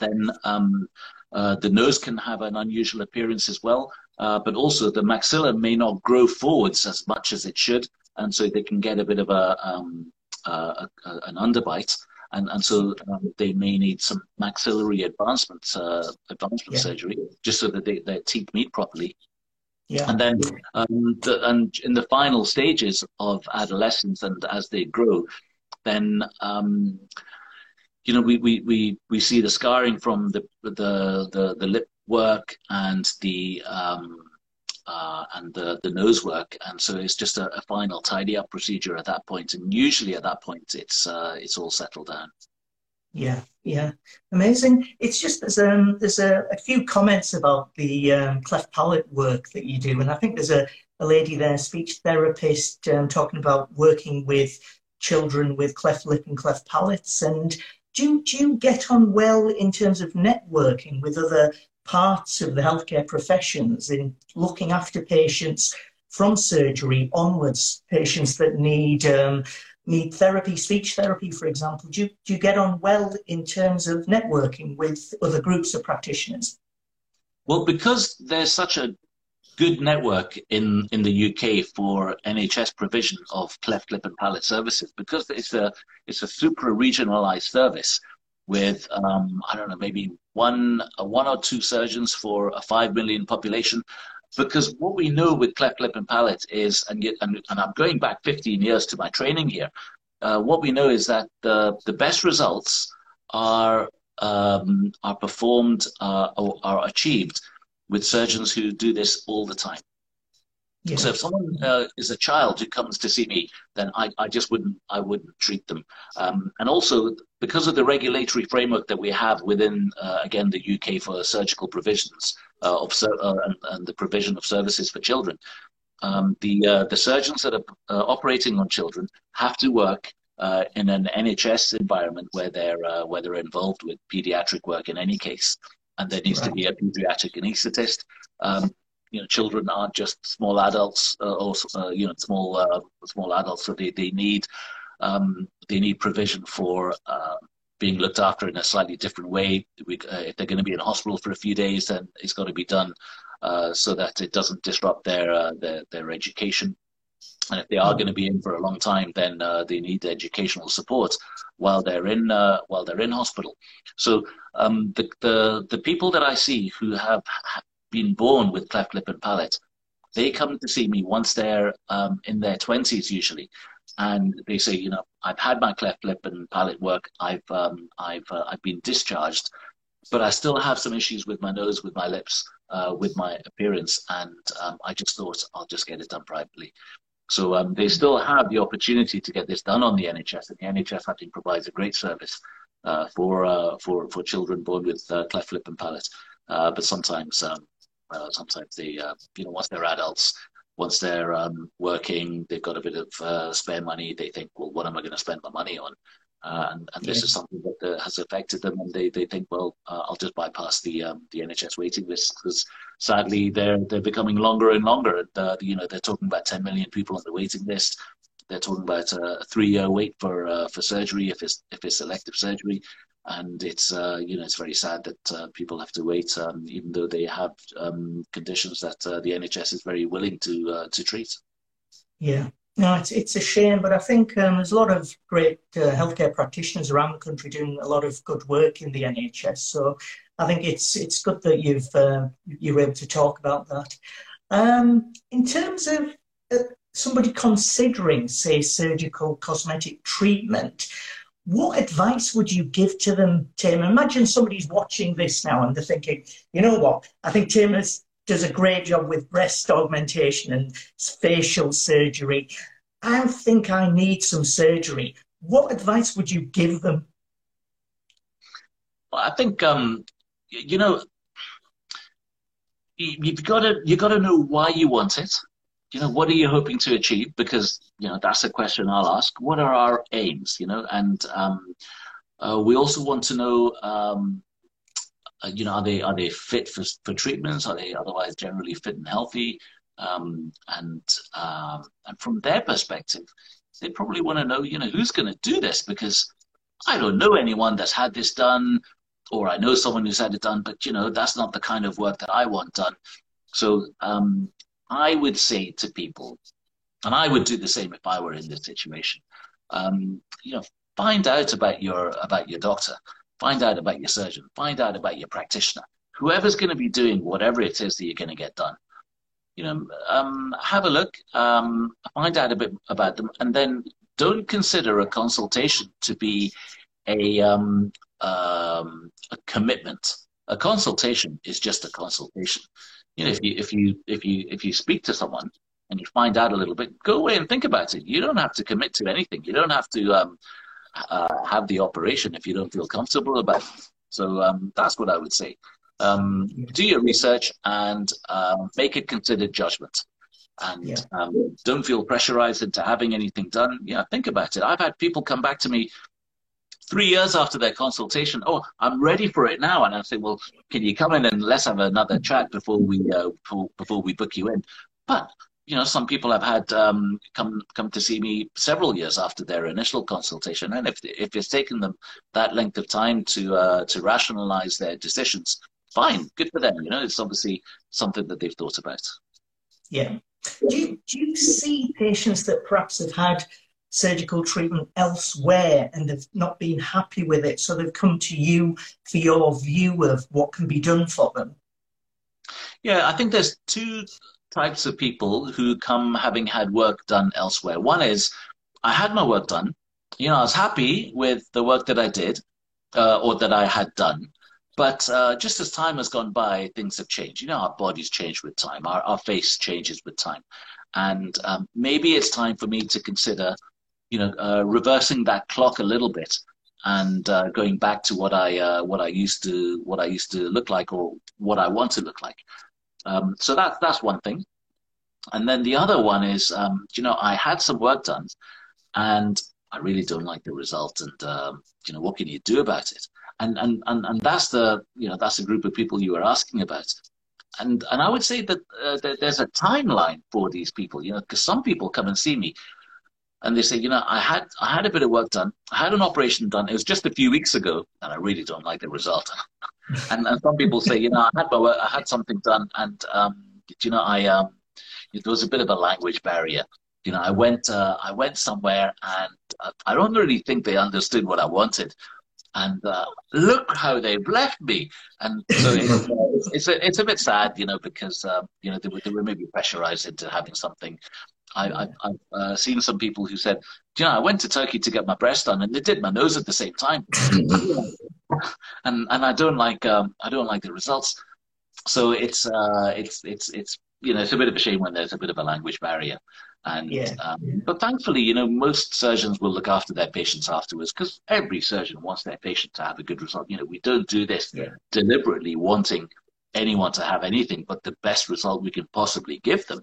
B: then um, uh, the nose can have an unusual appearance as well, uh, but also the maxilla may not grow forwards as much as it should, and so they can get a bit of a, um, a, a an underbite, and and so um, they may need some maxillary advancement uh, advancement yeah. surgery just so that they, their teeth meet properly. Yeah. And then, the, and in the final stages of adolescence and as they grow, then um, you know, we, we, we, we see the scarring from the, the, the, the lip work and the, um, uh, and the, the nose work. And so it's just a, a, final tidy up procedure at that point. And usually at that point, it's, uh, it's all settled down.
A: Yeah, yeah, amazing. It's just there's um there's a, a few comments about the um, cleft palate work that you do, and I think there's a, a lady there, speech therapist, um, talking about working with children with cleft lip and cleft palates, and do, do you get on well in terms of networking with other parts of the healthcare professions in looking after patients from surgery onwards, patients that need um, need therapy, speech therapy, for example? Do you, do you get on well in terms of networking with other groups of practitioners?
B: Well, because there's such a good network in, in the UK for NHS provision of cleft lip and palate services because it's a it's a super regionalized service with um, I don't know maybe one uh, one or two surgeons for a five million population. Because what we know with cleft lip and palate is, and, yet, and, and I'm going back 15 years to my training here, uh, what we know is that the, the best results are um, are performed uh, or are achieved with surgeons who do this all the time. Yeah. So if someone uh, is a child who comes to see me, then I, I just wouldn't I wouldn't treat them. Um, and also because of the regulatory framework that we have within uh, again the UK for surgical provisions uh, of uh, and, and, the provision of services for children, um, the uh, the surgeons that are uh, operating on children have to work in an NHS environment where they're where they're involved with pediatric work in any case and there needs right. to be a pediatric anaesthetist. Um, you know, children aren't just small adults uh, or uh, you know small uh, small adults, so they they need um, they need provision for uh, being looked after in a slightly different way. We, uh, if they're going to be in hospital for a few days, then it's got to be done uh, so that it doesn't disrupt their their their education. And if they are going to be in for a long time, then uh, they need educational support while they're in uh, while they're in hospital. So um, the, the the people that I see who have been born with cleft lip and palate, they come to see me once they're um, in their twenties usually, and they say, you know, I've had my cleft lip and palate work. I've um, I've uh, I've been discharged, but I still have some issues with my nose, with my lips, uh, with my appearance, and um, I just thought I'll just get it done privately. So um, they still have the opportunity to get this done on the NHS, and the NHS I think provides a great service uh, for uh, for for children born with uh, cleft lip and palate. Uh, but sometimes um, sometimes they uh, you know once they're adults, once they're um, working, they've got a bit of spare money. They think, well, what am I going to spend my money on? Uh, and, and this yeah. is something that uh, has affected them, and they, they think, well, uh, I'll just bypass the um, the NHS waiting list because sadly they're they're becoming longer and longer. And, you know, they're talking about 10 million people on the waiting list. they're talking about a three-year wait for uh, for surgery if it's if it's elective surgery, and it's uh, you know it's very sad that uh, people have to wait, um, even though they have um, conditions that uh, the NHS is very willing to uh, to treat.
A: Yeah, no, it's it's a shame, but I think um, there's a lot of great uh, healthcare practitioners around the country doing a lot of good work in the NHS. So I think it's it's good that you've uh, you're able to talk about that. Um, in terms of somebody considering, say, surgical cosmetic treatment, what advice would you give to them, Tim? Imagine somebody's watching this now and they're thinking, you know what? I think Tim has does a great job with breast augmentation and facial surgery. I think I need some surgery. What advice would you give them?
B: Well, I think um, you know you've got to you've got to know why you want it. You know, what are you hoping to achieve? Because you know that's a question I'll ask. What are our aims? You know, and um, uh, we also want to know um, uh, you know, are they are they fit for for treatments? Are they otherwise generally fit and healthy? Um, and um, and from their perspective, they probably want to know, you know, who's going to do this because I don't know anyone that's had this done, or I know someone who's had it done, but you know, that's not the kind of work that I want done. So um, I would say to people, and I would do the same if I were in this situation. Um, you know, find out about your about your doctor. Find out about your surgeon. Find out about your practitioner. Whoever's going to be doing whatever it is that you're going to get done. You know, um, have a look, um, find out a bit about them, and then don't consider a consultation to be a, um, um a commitment. A consultation is just a consultation. You know, if you if you if you if you speak to someone and you find out a little bit, go away and think about it. You don't have to commit to anything. You don't have to um, uh, have the operation if you don't feel comfortable about it. So um, that's what I would say. Um, do your research and um, make a considered judgment. And yeah. Um, don't feel pressurized into having anything done. Yeah, think about it. I've had people come back to me three years after their consultation. Oh, I'm ready for it now. And I say, well, can you come in and let's have another chat before we uh, before, before we book you in? But you know, some people have had um, come come to see me several years after their initial consultation, and if if it's taken them that length of time to uh, to rationalize their decisions, fine, good for them. You know, it's obviously something that they've thought about.
A: Yeah. Do you, do you see patients that perhaps have had surgical treatment elsewhere and they've not been happy with it, so they've come to you for your view of what can be done for them?
B: Yeah, I think there's two types of people who come having had work done elsewhere. One is, I had my work done. You know, I was happy with the work that I did uh, or that I had done. But uh, just as time has gone by, things have changed. You know, our bodies change with time, our, our face changes with time. And um, maybe it's time for me to consider, you know, uh, reversing that clock a little bit and uh, going back to what I uh, what I used to what I used to look like or what I want to look like. Um, so that's that's one thing. And then the other one is, um, you know, I had some work done, and I really don't like the result. And um, you know, what can you do about it? And and and and that's the you know that's the group of people you were asking about. And and I would say that, uh, that there's a timeline for these people. You know, because some people come and see me, and they say, you know, I had I had a bit of work done, I had an operation done. It was just a few weeks ago, and I really don't like the result. and, and some people say, you know, I had my work, I had something done, and um, you know, I um, there was a bit of a language barrier. You know, I went uh, I went somewhere, and uh, I don't really think they understood what I wanted. And uh, look how they've left me. And so it's, it's, a, it's a bit sad, you know, because, uh, you know, they were, they were maybe pressurized into having something I, have uh, seen some people who said, you know, I went to Turkey to get my breast done, and they did my nose at the same time, and and I don't like um, I don't like the results. So it's uh, it's it's it's you know it's a bit of a shame when there's a bit of a language barrier. And yeah. Um, but thankfully, you know, most surgeons will look after their patients afterwards because every surgeon wants their patient to have a good result. You know, we don't do this yeah. deliberately wanting anyone to have anything but the best result we can possibly give them.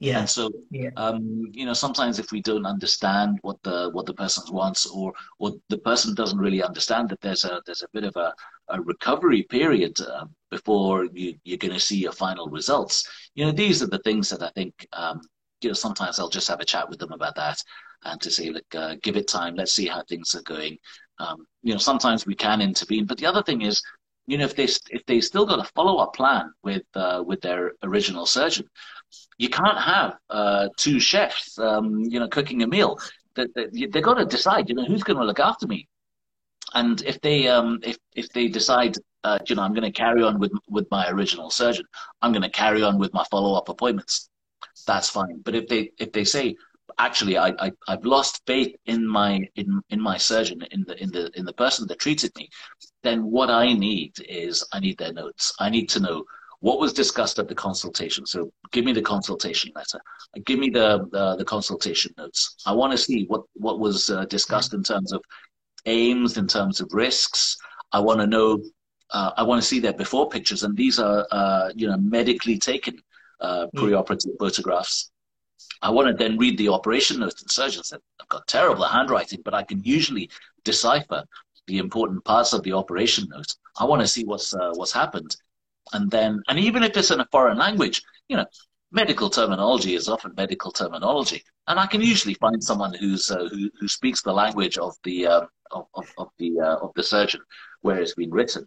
A: Yeah.
B: And so, yeah. um, you know, sometimes if we don't understand what the what the person wants, or or the person doesn't really understand that there's a there's a bit of a, a recovery period uh, before you you're going to see your final results. You know, these are the things that I think. Um, you know, sometimes I'll just have a chat with them about that, and to say, look, uh, give it time. Let's see how things are going. Um, you know, sometimes we can intervene, but the other thing is, you know, if they if they still got a follow up plan with uh, with their original surgeon, you can't have uh, two chefs, um, you know, cooking a meal. They, they, they got to decide, you know, who's going to look after me. And if they um, if if they decide, uh, you know, I'm going to carry on with with my original surgeon, I'm going to carry on with my follow up appointments. That's fine. But if they if they say, actually, I, I I've lost faith in my in in my surgeon in the in the in the person that treated me, then what I need is I need their notes. I need to know what was discussed at the consultation. So give me the consultation letter. Give me the uh, the consultation notes. I want to see what what was uh, discussed in terms of aims, in terms of risks. I want to know. Uh, I want to see their before pictures, and these are uh, you know medically taken uh, hmm. preoperative photographs. I want to then read the operation notes and surgeons said, I've got terrible handwriting, but I can usually decipher the important parts of the operation note. I want to see what's uh, what's happened, and then and even if it's in a foreign language, you know, medical terminology is often medical terminology, and I can usually find someone who's uh, who who speaks the language of the uh, of, of, of, the uh, of the surgeon where it's been written.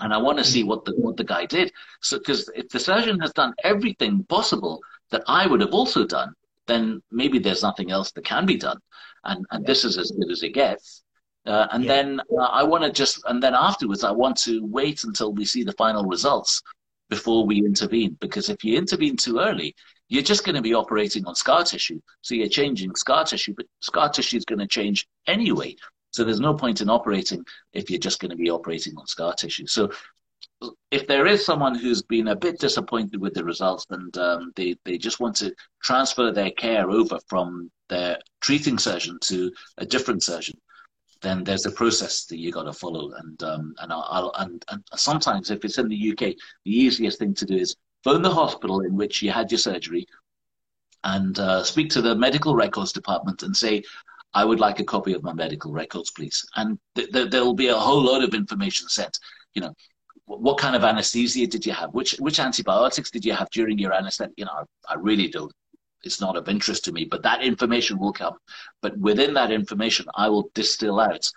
B: And I want to see what the what the guy did. So because if the surgeon has done everything possible that I would have also done, then maybe there's nothing else that can be done. And and this is as good as it gets. Uh, and yeah. then uh, I want to just, and then afterwards, I want to wait until we see the final results before we intervene. Because if you intervene too early, you're just going to be operating on scar tissue. So you're changing scar tissue, but scar tissue is going to change anyway. So there's no point in operating if you're just going to be operating on scar tissue. So if there is someone who's been a bit disappointed with the results and um, they, they just want to transfer their care over from their treating surgeon to a different surgeon, then there's a process that you got to follow. And um, and I'll, and and sometimes if it's in the UK, the easiest thing to do is phone the hospital in which you had your surgery, and uh, speak to the medical records department and say, I would like a copy of my medical records, please. And th- th- there will be a whole load of information sent. You know, what kind of anesthesia did you have? Which which antibiotics did you have during your anesthesia? You know, I, I really don't. It's not of interest to me, but that information will come. But within that information, I will distill out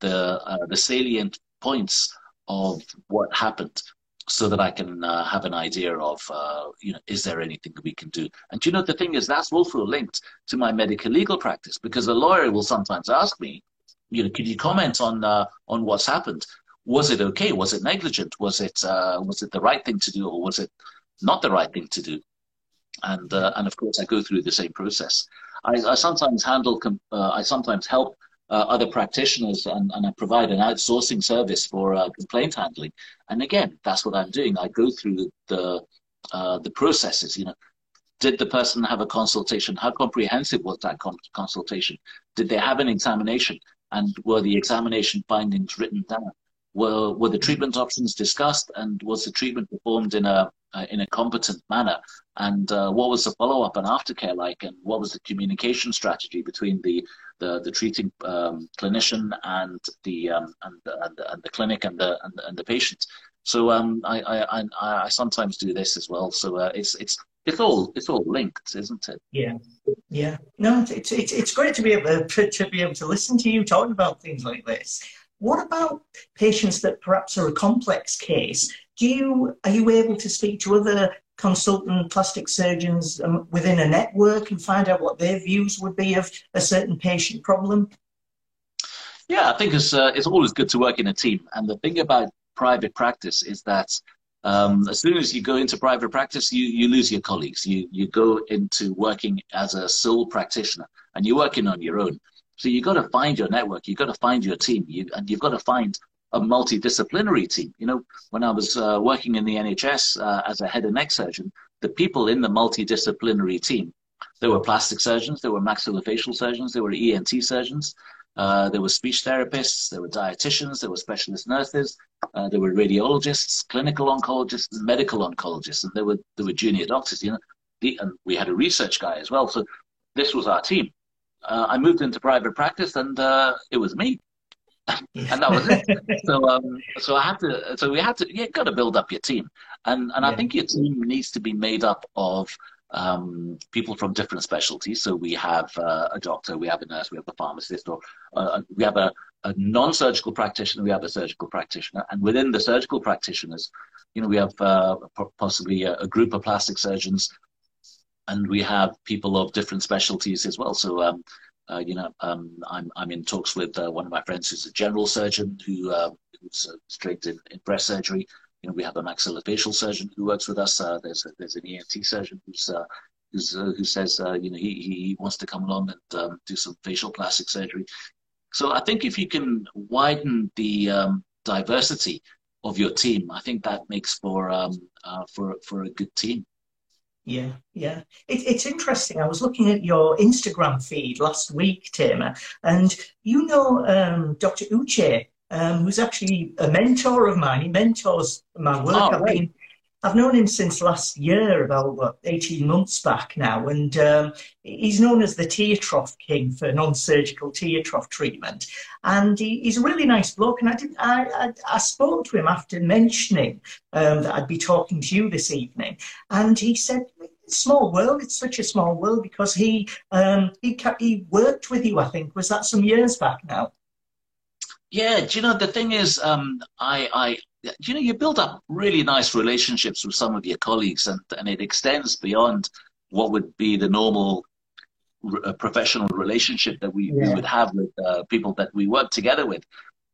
B: the uh, the salient points of what happened so that I can uh, have an idea of, uh, you know, is there anything we can do? And you know, the thing is, that's also linked to my medical legal practice because a lawyer will sometimes ask me, you know, could you comment on uh, on what's happened? Was it okay? Was it negligent? Was it uh, was it the right thing to do, or was it not the right thing to do? And uh, and of course, I go through the same process. I, I sometimes handle, uh, I sometimes help uh, other practitioners and, and I provide an outsourcing service for uh, complaint handling. And again, that's what I'm doing. I go through the uh, the processes. You know, did the person have a consultation? How comprehensive was that consultation? Did they have an examination? And were the examination findings written down? Were were the treatment options discussed? And was the treatment performed in a uh, in a competent manner? And uh, what was the follow up and aftercare like? And what was the communication strategy between the the, the treating um, clinician and the, um, and and the and the clinic and the and and the patient? So um, I, I, I, I sometimes do this as well. So uh, it's it's it's all it's all linked, isn't it?
A: Yeah, yeah. No, it's it's it's great to be able to, to be able to listen to you talking about things like this. What about patients that perhaps are a complex case do you are you able to speak to other consultant plastic surgeons um, within a network and find out what their views would be of a certain patient problem?
B: Yeah, I think it's uh, it's always good to work in a team. And the thing about private practice is that um, as soon as you go into private practice, you, you lose your colleagues. You you go into working as a sole practitioner, and you're working on your own. So you've got to find your network. you've got to find your team. You, and you've got to find a multidisciplinary team. You know, when I was uh, working in the NHS uh, as a head and neck surgeon, the people in the multidisciplinary team, there were plastic surgeons, there were maxillofacial surgeons, there were ENT surgeons, uh, there were speech therapists, there were dietitians, there were specialist nurses, uh, there were radiologists, clinical oncologists, medical oncologists, and there were there were junior doctors. You know, the, and we had a research guy as well. So this was our team. Uh, I moved into private practice, and uh, it was me. and that was it. so, um, so I have to. So we had to. You got to build up your team, and and yeah. I think your team needs to be made up of um, people from different specialties. So we have uh, a doctor, we have a nurse, we have a pharmacist, or uh, we have a, a non-surgical practitioner, we have a surgical practitioner, and within the surgical practitioners, you know, we have uh, possibly a, a, group of plastic surgeons, and we have people of different specialties as well. So. Um, uh, you know, um, I'm I'm in talks with uh, one of my friends who's a general surgeon who uh, who's trained in, in breast surgery. You know, we have a maxillofacial surgeon who works with us. Uh, there's a, there's an ENT surgeon who's uh, who's uh, who says uh, you know he he wants to come along and um, do some facial plastic surgery. So I think if you can widen the um, diversity of your team, I think that makes for um, uh, for for a good team.
A: Yeah, yeah. It, it's interesting. I was looking at your Instagram feed last week, Taimur, and you know um, Dr. Uche um, who's actually a mentor of mine. He mentors my work. Oh, I've, been, I've known him since last year, about what, 18 months back now, and um, he's known as the tear trough king for non-surgical tear trough treatment. And he, he's a really nice bloke. And I, did, I, I, I spoke to him after mentioning um, that I'd be talking to you this evening, and he said, small world. It's such a small world because he um, he he worked with you. I think was that some years back now.
B: Yeah, do you know the thing is, um, I, I, you know, you build up really nice relationships with some of your colleagues, and and it extends beyond what would be the normal uh, professional relationship that we, yeah. we would have with uh, people that we work together with.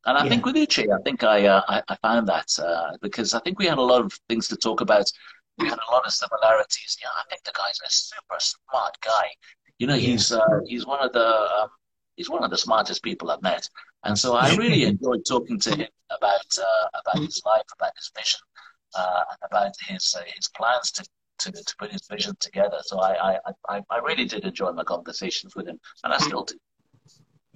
B: And I yeah. think with Uche, I think I, uh, I, I found that uh, because I think we had a lot of things to talk about. We had a lot of similarities. Yeah, I think the guy's a super smart guy. You know, he's uh, he's one of the um, he's one of the smartest people I've met. And so I really enjoyed talking to him about uh, about his life, about his vision, uh, and about his uh, his plans to, to, to put his vision together. So I, I, I really did enjoy my conversations with him, and I still do.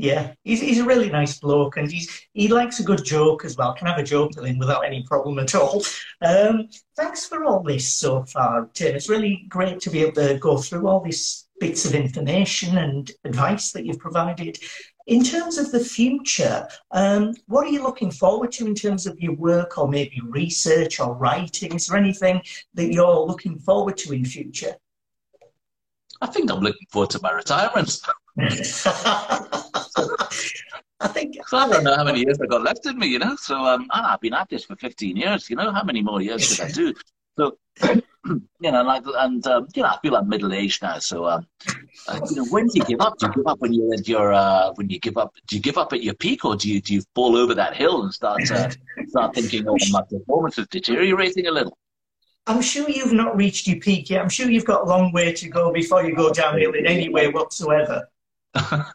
A: Yeah, he's, he's a really nice bloke, and he's he likes a good joke as well. Can have a joke with him without any problem at all. Um, thanks for all this so far, Tim. It's really great to be able to go through all these bits of information and advice that you've provided. In terms of the future, um, what are you looking forward to in terms of your work or maybe research or writing? Is there anything that you're looking forward to in future?
B: I think I'm looking forward to my retirement.
A: I think
B: so. I don't know how many years I've got left in me, you know. So um, I've been at this for 15 years. You know, how many more years should I do? So you know, like, and um, you know, I feel I'm middle aged now. So, um, uh, you know, when do you give up? Do you give up when you're at your uh, when you give up? Do you give up at your peak, or do you do you fall over that hill and start uh, start thinking, oh, my performance is deteriorating a little?
A: I'm sure you've not reached your peak yet. I'm sure you've got a long way to go before you go downhill in any way whatsoever.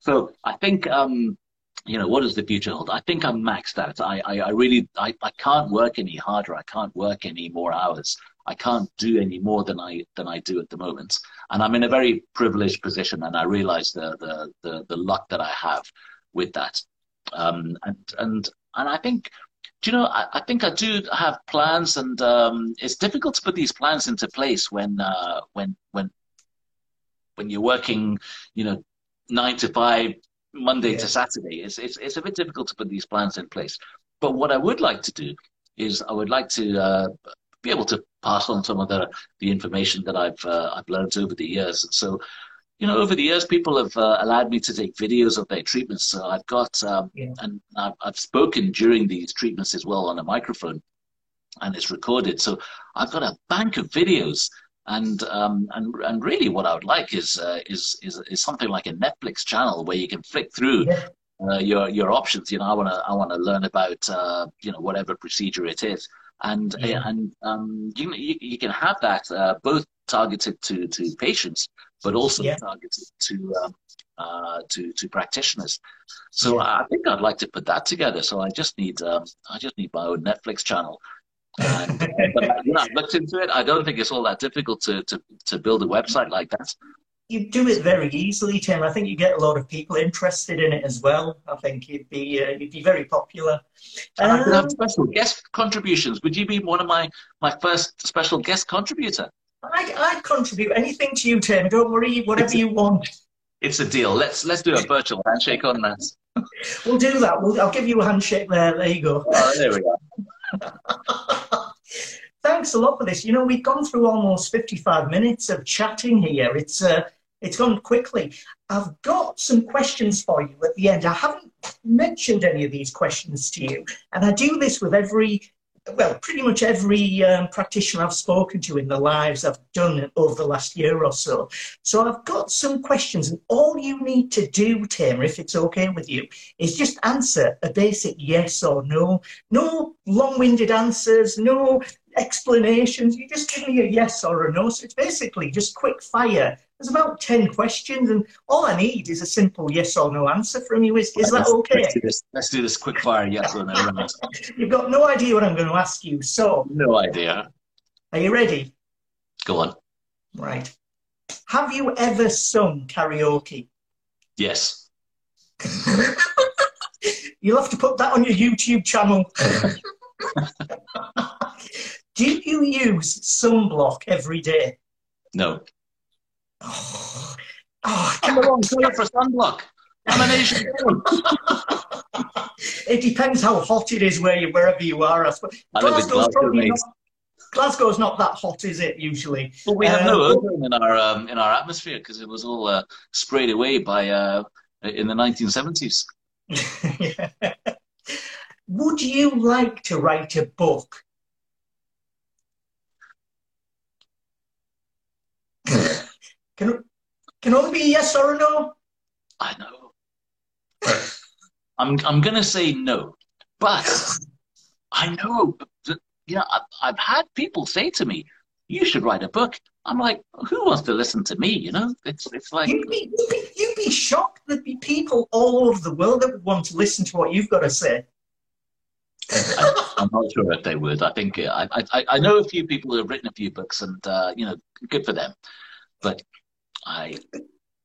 B: so I think um, you know, what does the future hold? I think I'm maxed out. I, I, I really, I, I can't work any harder. I can't work any more hours. I can't do any more than I than I do at the moment. And I'm in a very privileged position, and I realize the the the, the luck that I have with that. Um, and and and I think, do you know, I, I think I do have plans, and um, it's difficult to put these plans into place when uh, when when when you're working, you know, nine to five, Monday yeah. to Saturday. It's, it's it's a bit difficult to put these plans in place. But what I would like to do is I would like to uh, be able to pass on some of the, the information that I've uh, I've learned over the years. And so, you know, over the years, people have uh, allowed me to take videos of their treatments. So I've got um, yeah. and I've, I've spoken during these treatments as well on a microphone, and it's recorded. So I've got a bank of videos. And um, and and really, what I would like is uh, is is is something like a Netflix channel where you can flick through yeah. Uh, your your options. You know, I want to I want to learn about uh, you know whatever procedure it is, and yeah. and um, you, you, you can have that uh, both targeted to to patients, but also yeah. targeted to um, uh, to to practitioners. So yeah. I think I'd like to put that together. So I just need um, I just need my own Netflix channel. And, but I've looked into it. I don't think it's all that difficult to, to, to build a website like that
A: you do it very easily, Tim. I think you get a lot of people interested in it as well. I think you'd be uh, you'd be very popular.
B: Um, I could have special guest contributions. Would you be one of my my first special guest contributor?
A: I'd, I'd contribute anything to you, Tim. Don't worry, whatever you want.
B: It's a deal. Let's let's do a virtual handshake on that.
A: we'll do that. We'll, I'll give you a handshake there. There you go.
B: Oh, there we go.
A: thanks a lot for this. You know, we've gone through almost 55 minutes of chatting here. It's uh, it's gone quickly. I've got some questions for you at the end. I haven't mentioned any of these questions to you, and I do this with every well, pretty much every um, practitioner I've spoken to in the lives I've done over the last year or so. So I've got some questions, and all you need to do, Taimur, if it's okay with you, is just answer a basic yes or no. No long winded answers, no explanations. You just give me a yes or a no. So it's basically just quick fire there's about 10 questions, and all I need is a simple yes or no answer from you. Is, is that okay?
B: Let's do, this, let's do this quick fire yes or no
A: You've got no idea what I'm going to ask you, so.
B: No idea.
A: Are you ready?
B: Go on.
A: Right. Have you ever sung karaoke?
B: Yes.
A: You'll have to put that on your YouTube channel. Do you use sunblock every day?
B: No. Oh, oh I'm the wrong colour for sunblock. I'm an Asian
A: It depends how hot it is where you, wherever you are. I suppose.
B: I Glasgow's, Glasgow,
A: not, Glasgow's not that hot, is it? Usually.
B: But we have um, no ozone in our um, in our atmosphere because it was all uh, sprayed away by uh, in the 1970s.
A: yeah. Would you like to write a book? Can can only be yes or no?
B: I know. I'm I'm gonna say no, but I know that you know I've, I've had people say to me, "You should write a book." I'm like, who wants to listen to me? You know, it's it's like
A: you'd be, you'd be, you'd be shocked. There'd be people all over the world that would want to listen to what you've got to say.
B: I, am not sure if they would. I think I, I I know a few people who have written a few books, and uh, you know, good for them. But I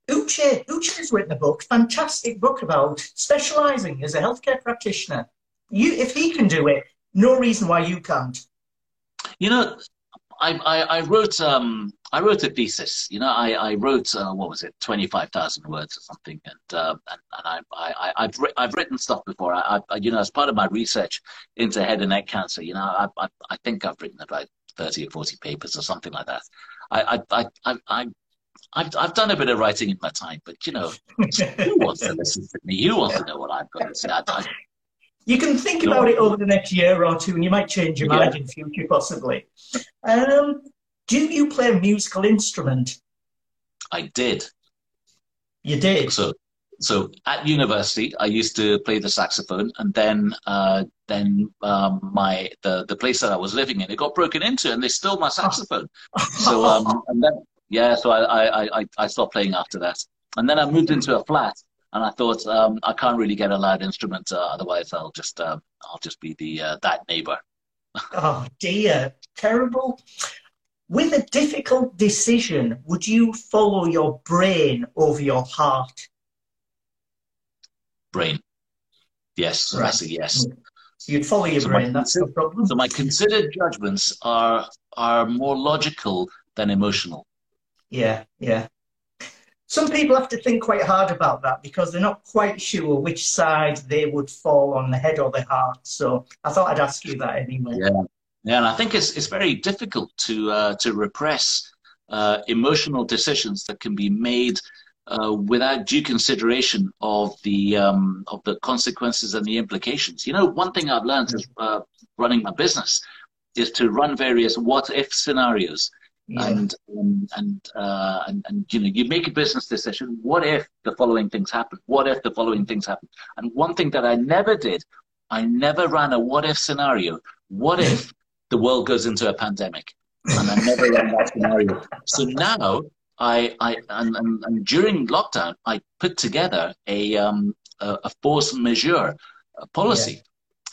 A: Uche, Uche has written a book, fantastic book about specialising as a healthcare practitioner. You, if he can do it, no reason why you can't.
B: You know, I, I, I wrote um, I wrote a thesis. You know, I, I wrote uh, what was it, twenty five thousand words or something, and uh, and, and I, I I've ri- I've written stuff before. I, I, you know as part of my research into head and neck cancer. You know, I I, I think I've written about thirty or forty papers or something like that. I I I, I I've, I've done a bit of writing in my time, but you know, who wants to listen to me? Who wants to know what I've got to say? I, I,
A: you can think about it over the next year or two, and you might change your mind yeah. in future, possibly. Um, do you play a musical instrument?
B: I did.
A: You did.
B: So, so at university, I used to play the saxophone, and then, uh, then um, my the the place that I was living in, it got broken into, and they stole my saxophone. so, um, and then yeah, so I, I, I, I stopped playing after that. And then I moved into a flat and I thought um, I can't really get a loud instrument, uh, otherwise I'll just uh, I'll just be the uh, that neighbor.
A: oh dear, terrible. With a difficult decision, would you follow your brain over your heart?
B: Brain. Yes, right. that's a yes.
A: You'd follow your so brain. That's no problem.
B: So my considered judgments are are more logical than emotional.
A: Yeah, yeah. Some people have to think quite hard about that because they're not quite sure which side they would fall on the head or the heart. So I thought I'd ask you that anyway.
B: Yeah, yeah, and I think it's it's very difficult to uh, to repress uh, emotional decisions that can be made uh, without due consideration of the um, of the consequences and the implications. You know, one thing I've learned is uh, running my business is to run various what if scenarios yeah. and um, and, uh, and and you know you make a business decision. What if the following things happen? What if the following things happen? And one thing that I never did, I never ran a what if scenario. What if the world goes into a pandemic? And I never ran that scenario. So now I I and, and, and during lockdown I put together a um a, a force majeure policy. Yeah.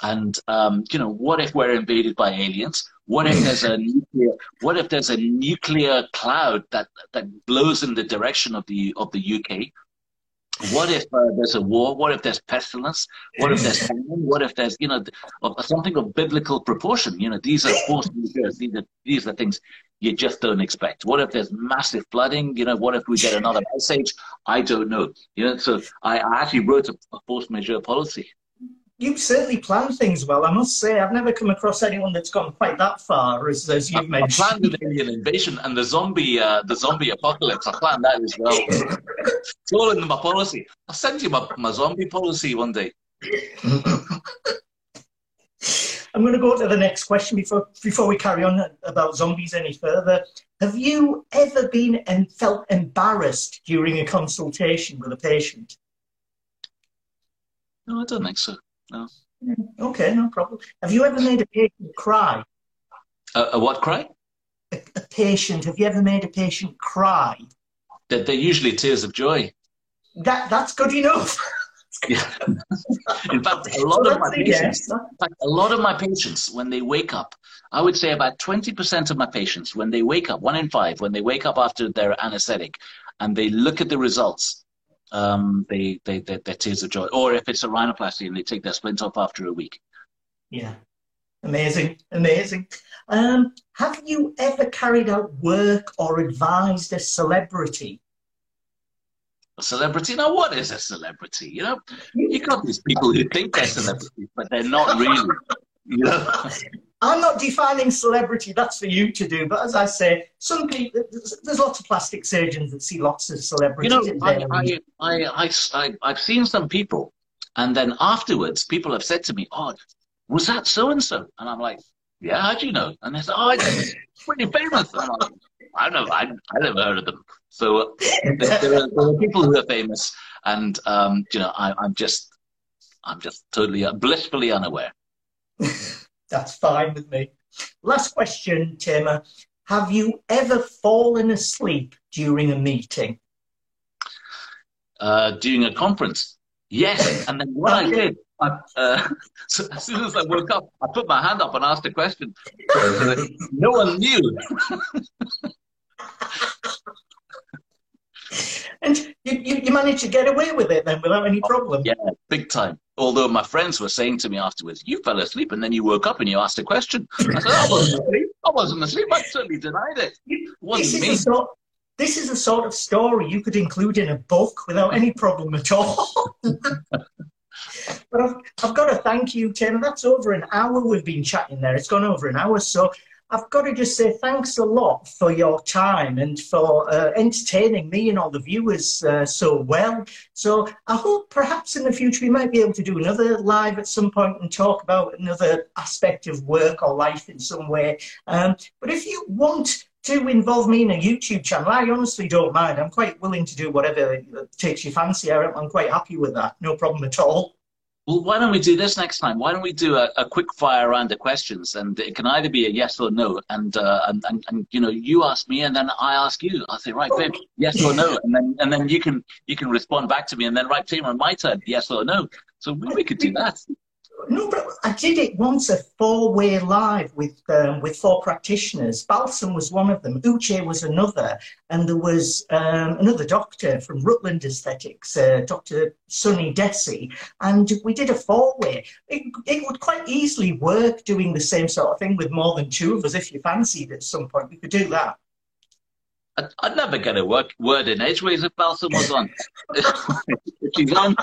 B: And um, you know, what if we're invaded by aliens? What if there's a nuclear? What if there's a nuclear cloud that that blows in the direction of the of the UK? What if uh, there's a war? What if there's pestilence? What if there's famine? What if there's you know something of biblical proportion? You know these are force majeure. These are these are things you just don't expect. What if there's massive flooding? You know, what if we get another message? I don't know. You know, so I, I actually wrote a, a force majeure policy
A: you certainly plan things well. I must say, I've never come across anyone that's gone quite that far as, as you've I, mentioned.
B: I planned an alien invasion and the zombie, uh, the zombie apocalypse. I planned that as well. it's all in my policy. I'll send you my, my zombie policy one day.
A: I'm going to go to the next question before before we carry on about zombies any further. Have you ever been and felt embarrassed during a consultation with a patient?
B: No, I don't think so. No.
A: Okay, no problem. Have you ever made a patient cry?
B: A, a what cry?
A: A, a, patient. Have you ever made a patient cry?
B: That they're usually tears of joy.
A: That that's good enough.
B: yeah. in fact, a lot of my patients. In fact, a lot of my patients, when they wake up, I would say about twenty percent of my patients, when they wake up, one in five, when they wake up after their anaesthetic, and they look at the results, um, they, they, they, they're tears of joy. Or if it's a rhinoplasty and they take their splint off after a week.
A: Yeah. Amazing, amazing. Um, have you ever carried out work or advised a celebrity?
B: A celebrity? Now, what is a celebrity? You know, you got these people who think they're celebrities, but they're not really. You know?
A: I'm not defining celebrity, that's for you to do. But as I say, some people, there's lots of plastic surgeons that see lots of celebrities.
B: You know, I, I, I, I, I've seen some people, and then afterwards, people have said to me, Oh, was that so and so? And I'm like, Yeah, how do you know? And they said, Oh, it's pretty famous. And I'm like, I don't know, I, I never heard of them. So there, there, are, there, are, people who are famous, and um, you know, I, I'm just, I'm just totally uh, blissfully unaware.
A: That's fine with me. Last question, Tim. Have you ever fallen asleep during a meeting?
B: Uh, during a conference? Yes. And then what I did, I, uh, so as soon as I woke up, I put my hand up and asked a question. no one knew.
A: And you, you, you, managed to get away with it then without any problem?
B: Yeah, big time. Although my friends were saying to me afterwards, you fell asleep and then you woke up and you asked a question. I said, I wasn't asleep. I wasn't asleep. I certainly denied it. it wasn't
A: this, is me. Sort, this is a sort of story you could include in a book without any problem at all. but I've, I've got to thank you, Tim. That's over an hour we've been chatting there. It's gone over an hour. So I've got to just say thanks a lot for your time and for uh, entertaining me and all the viewers uh, so well. So I hope perhaps in the future we might be able to do another live at some point and talk about another aspect of work or life in some way. Um, but if you want to involve me in a YouTube channel, I honestly don't mind. I'm quite willing to do whatever takes your fancy. I'm quite happy with that. No problem at all.
B: Well, why don't we do this next time? Why don't we do a, a quick fire round of questions, and it can either be a yes or no, and, uh, and, and and you know you ask me, and then I ask you. I say, right, babe, yes or no, and then and then you can you can respond back to me, and then right, Taimur, on my turn, yes or no. So we could do that.
A: No, but I did it once a four-way live with um, with four practitioners. Balsam was one of them, Uche was another, and there was um, another doctor from Rutland Aesthetics, uh, Dr. Sunny Desi, and we did a four-way. It, it would quite easily work doing the same sort of thing with more than two of us if you fancied at some point. We could do that.
B: I'd, never get a work, word in edgeways if Balsam was on. she's on,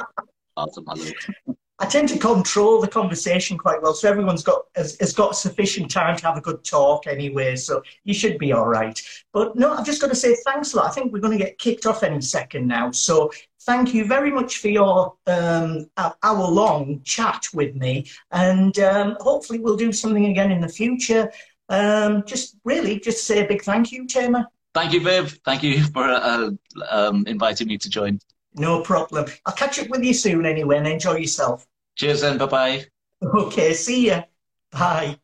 B: Balsam, hello.
A: I tend to control the conversation quite well, so everyone's got has, has, got sufficient time to have a good talk anyway. So you should be all right. But no, I've just got to say thanks a lot. I think we're going to get kicked off any second now. So thank you very much for your um, hour long chat with me, and um, hopefully we'll do something again in the future. Um, just really, just say a big thank you, Taimur.
B: Thank you, Viv. Thank you for uh, um, inviting me to join.
A: No problem. I'll catch up with you soon anyway and enjoy yourself.
B: Cheers and bye bye.
A: Okay, see ya. Bye.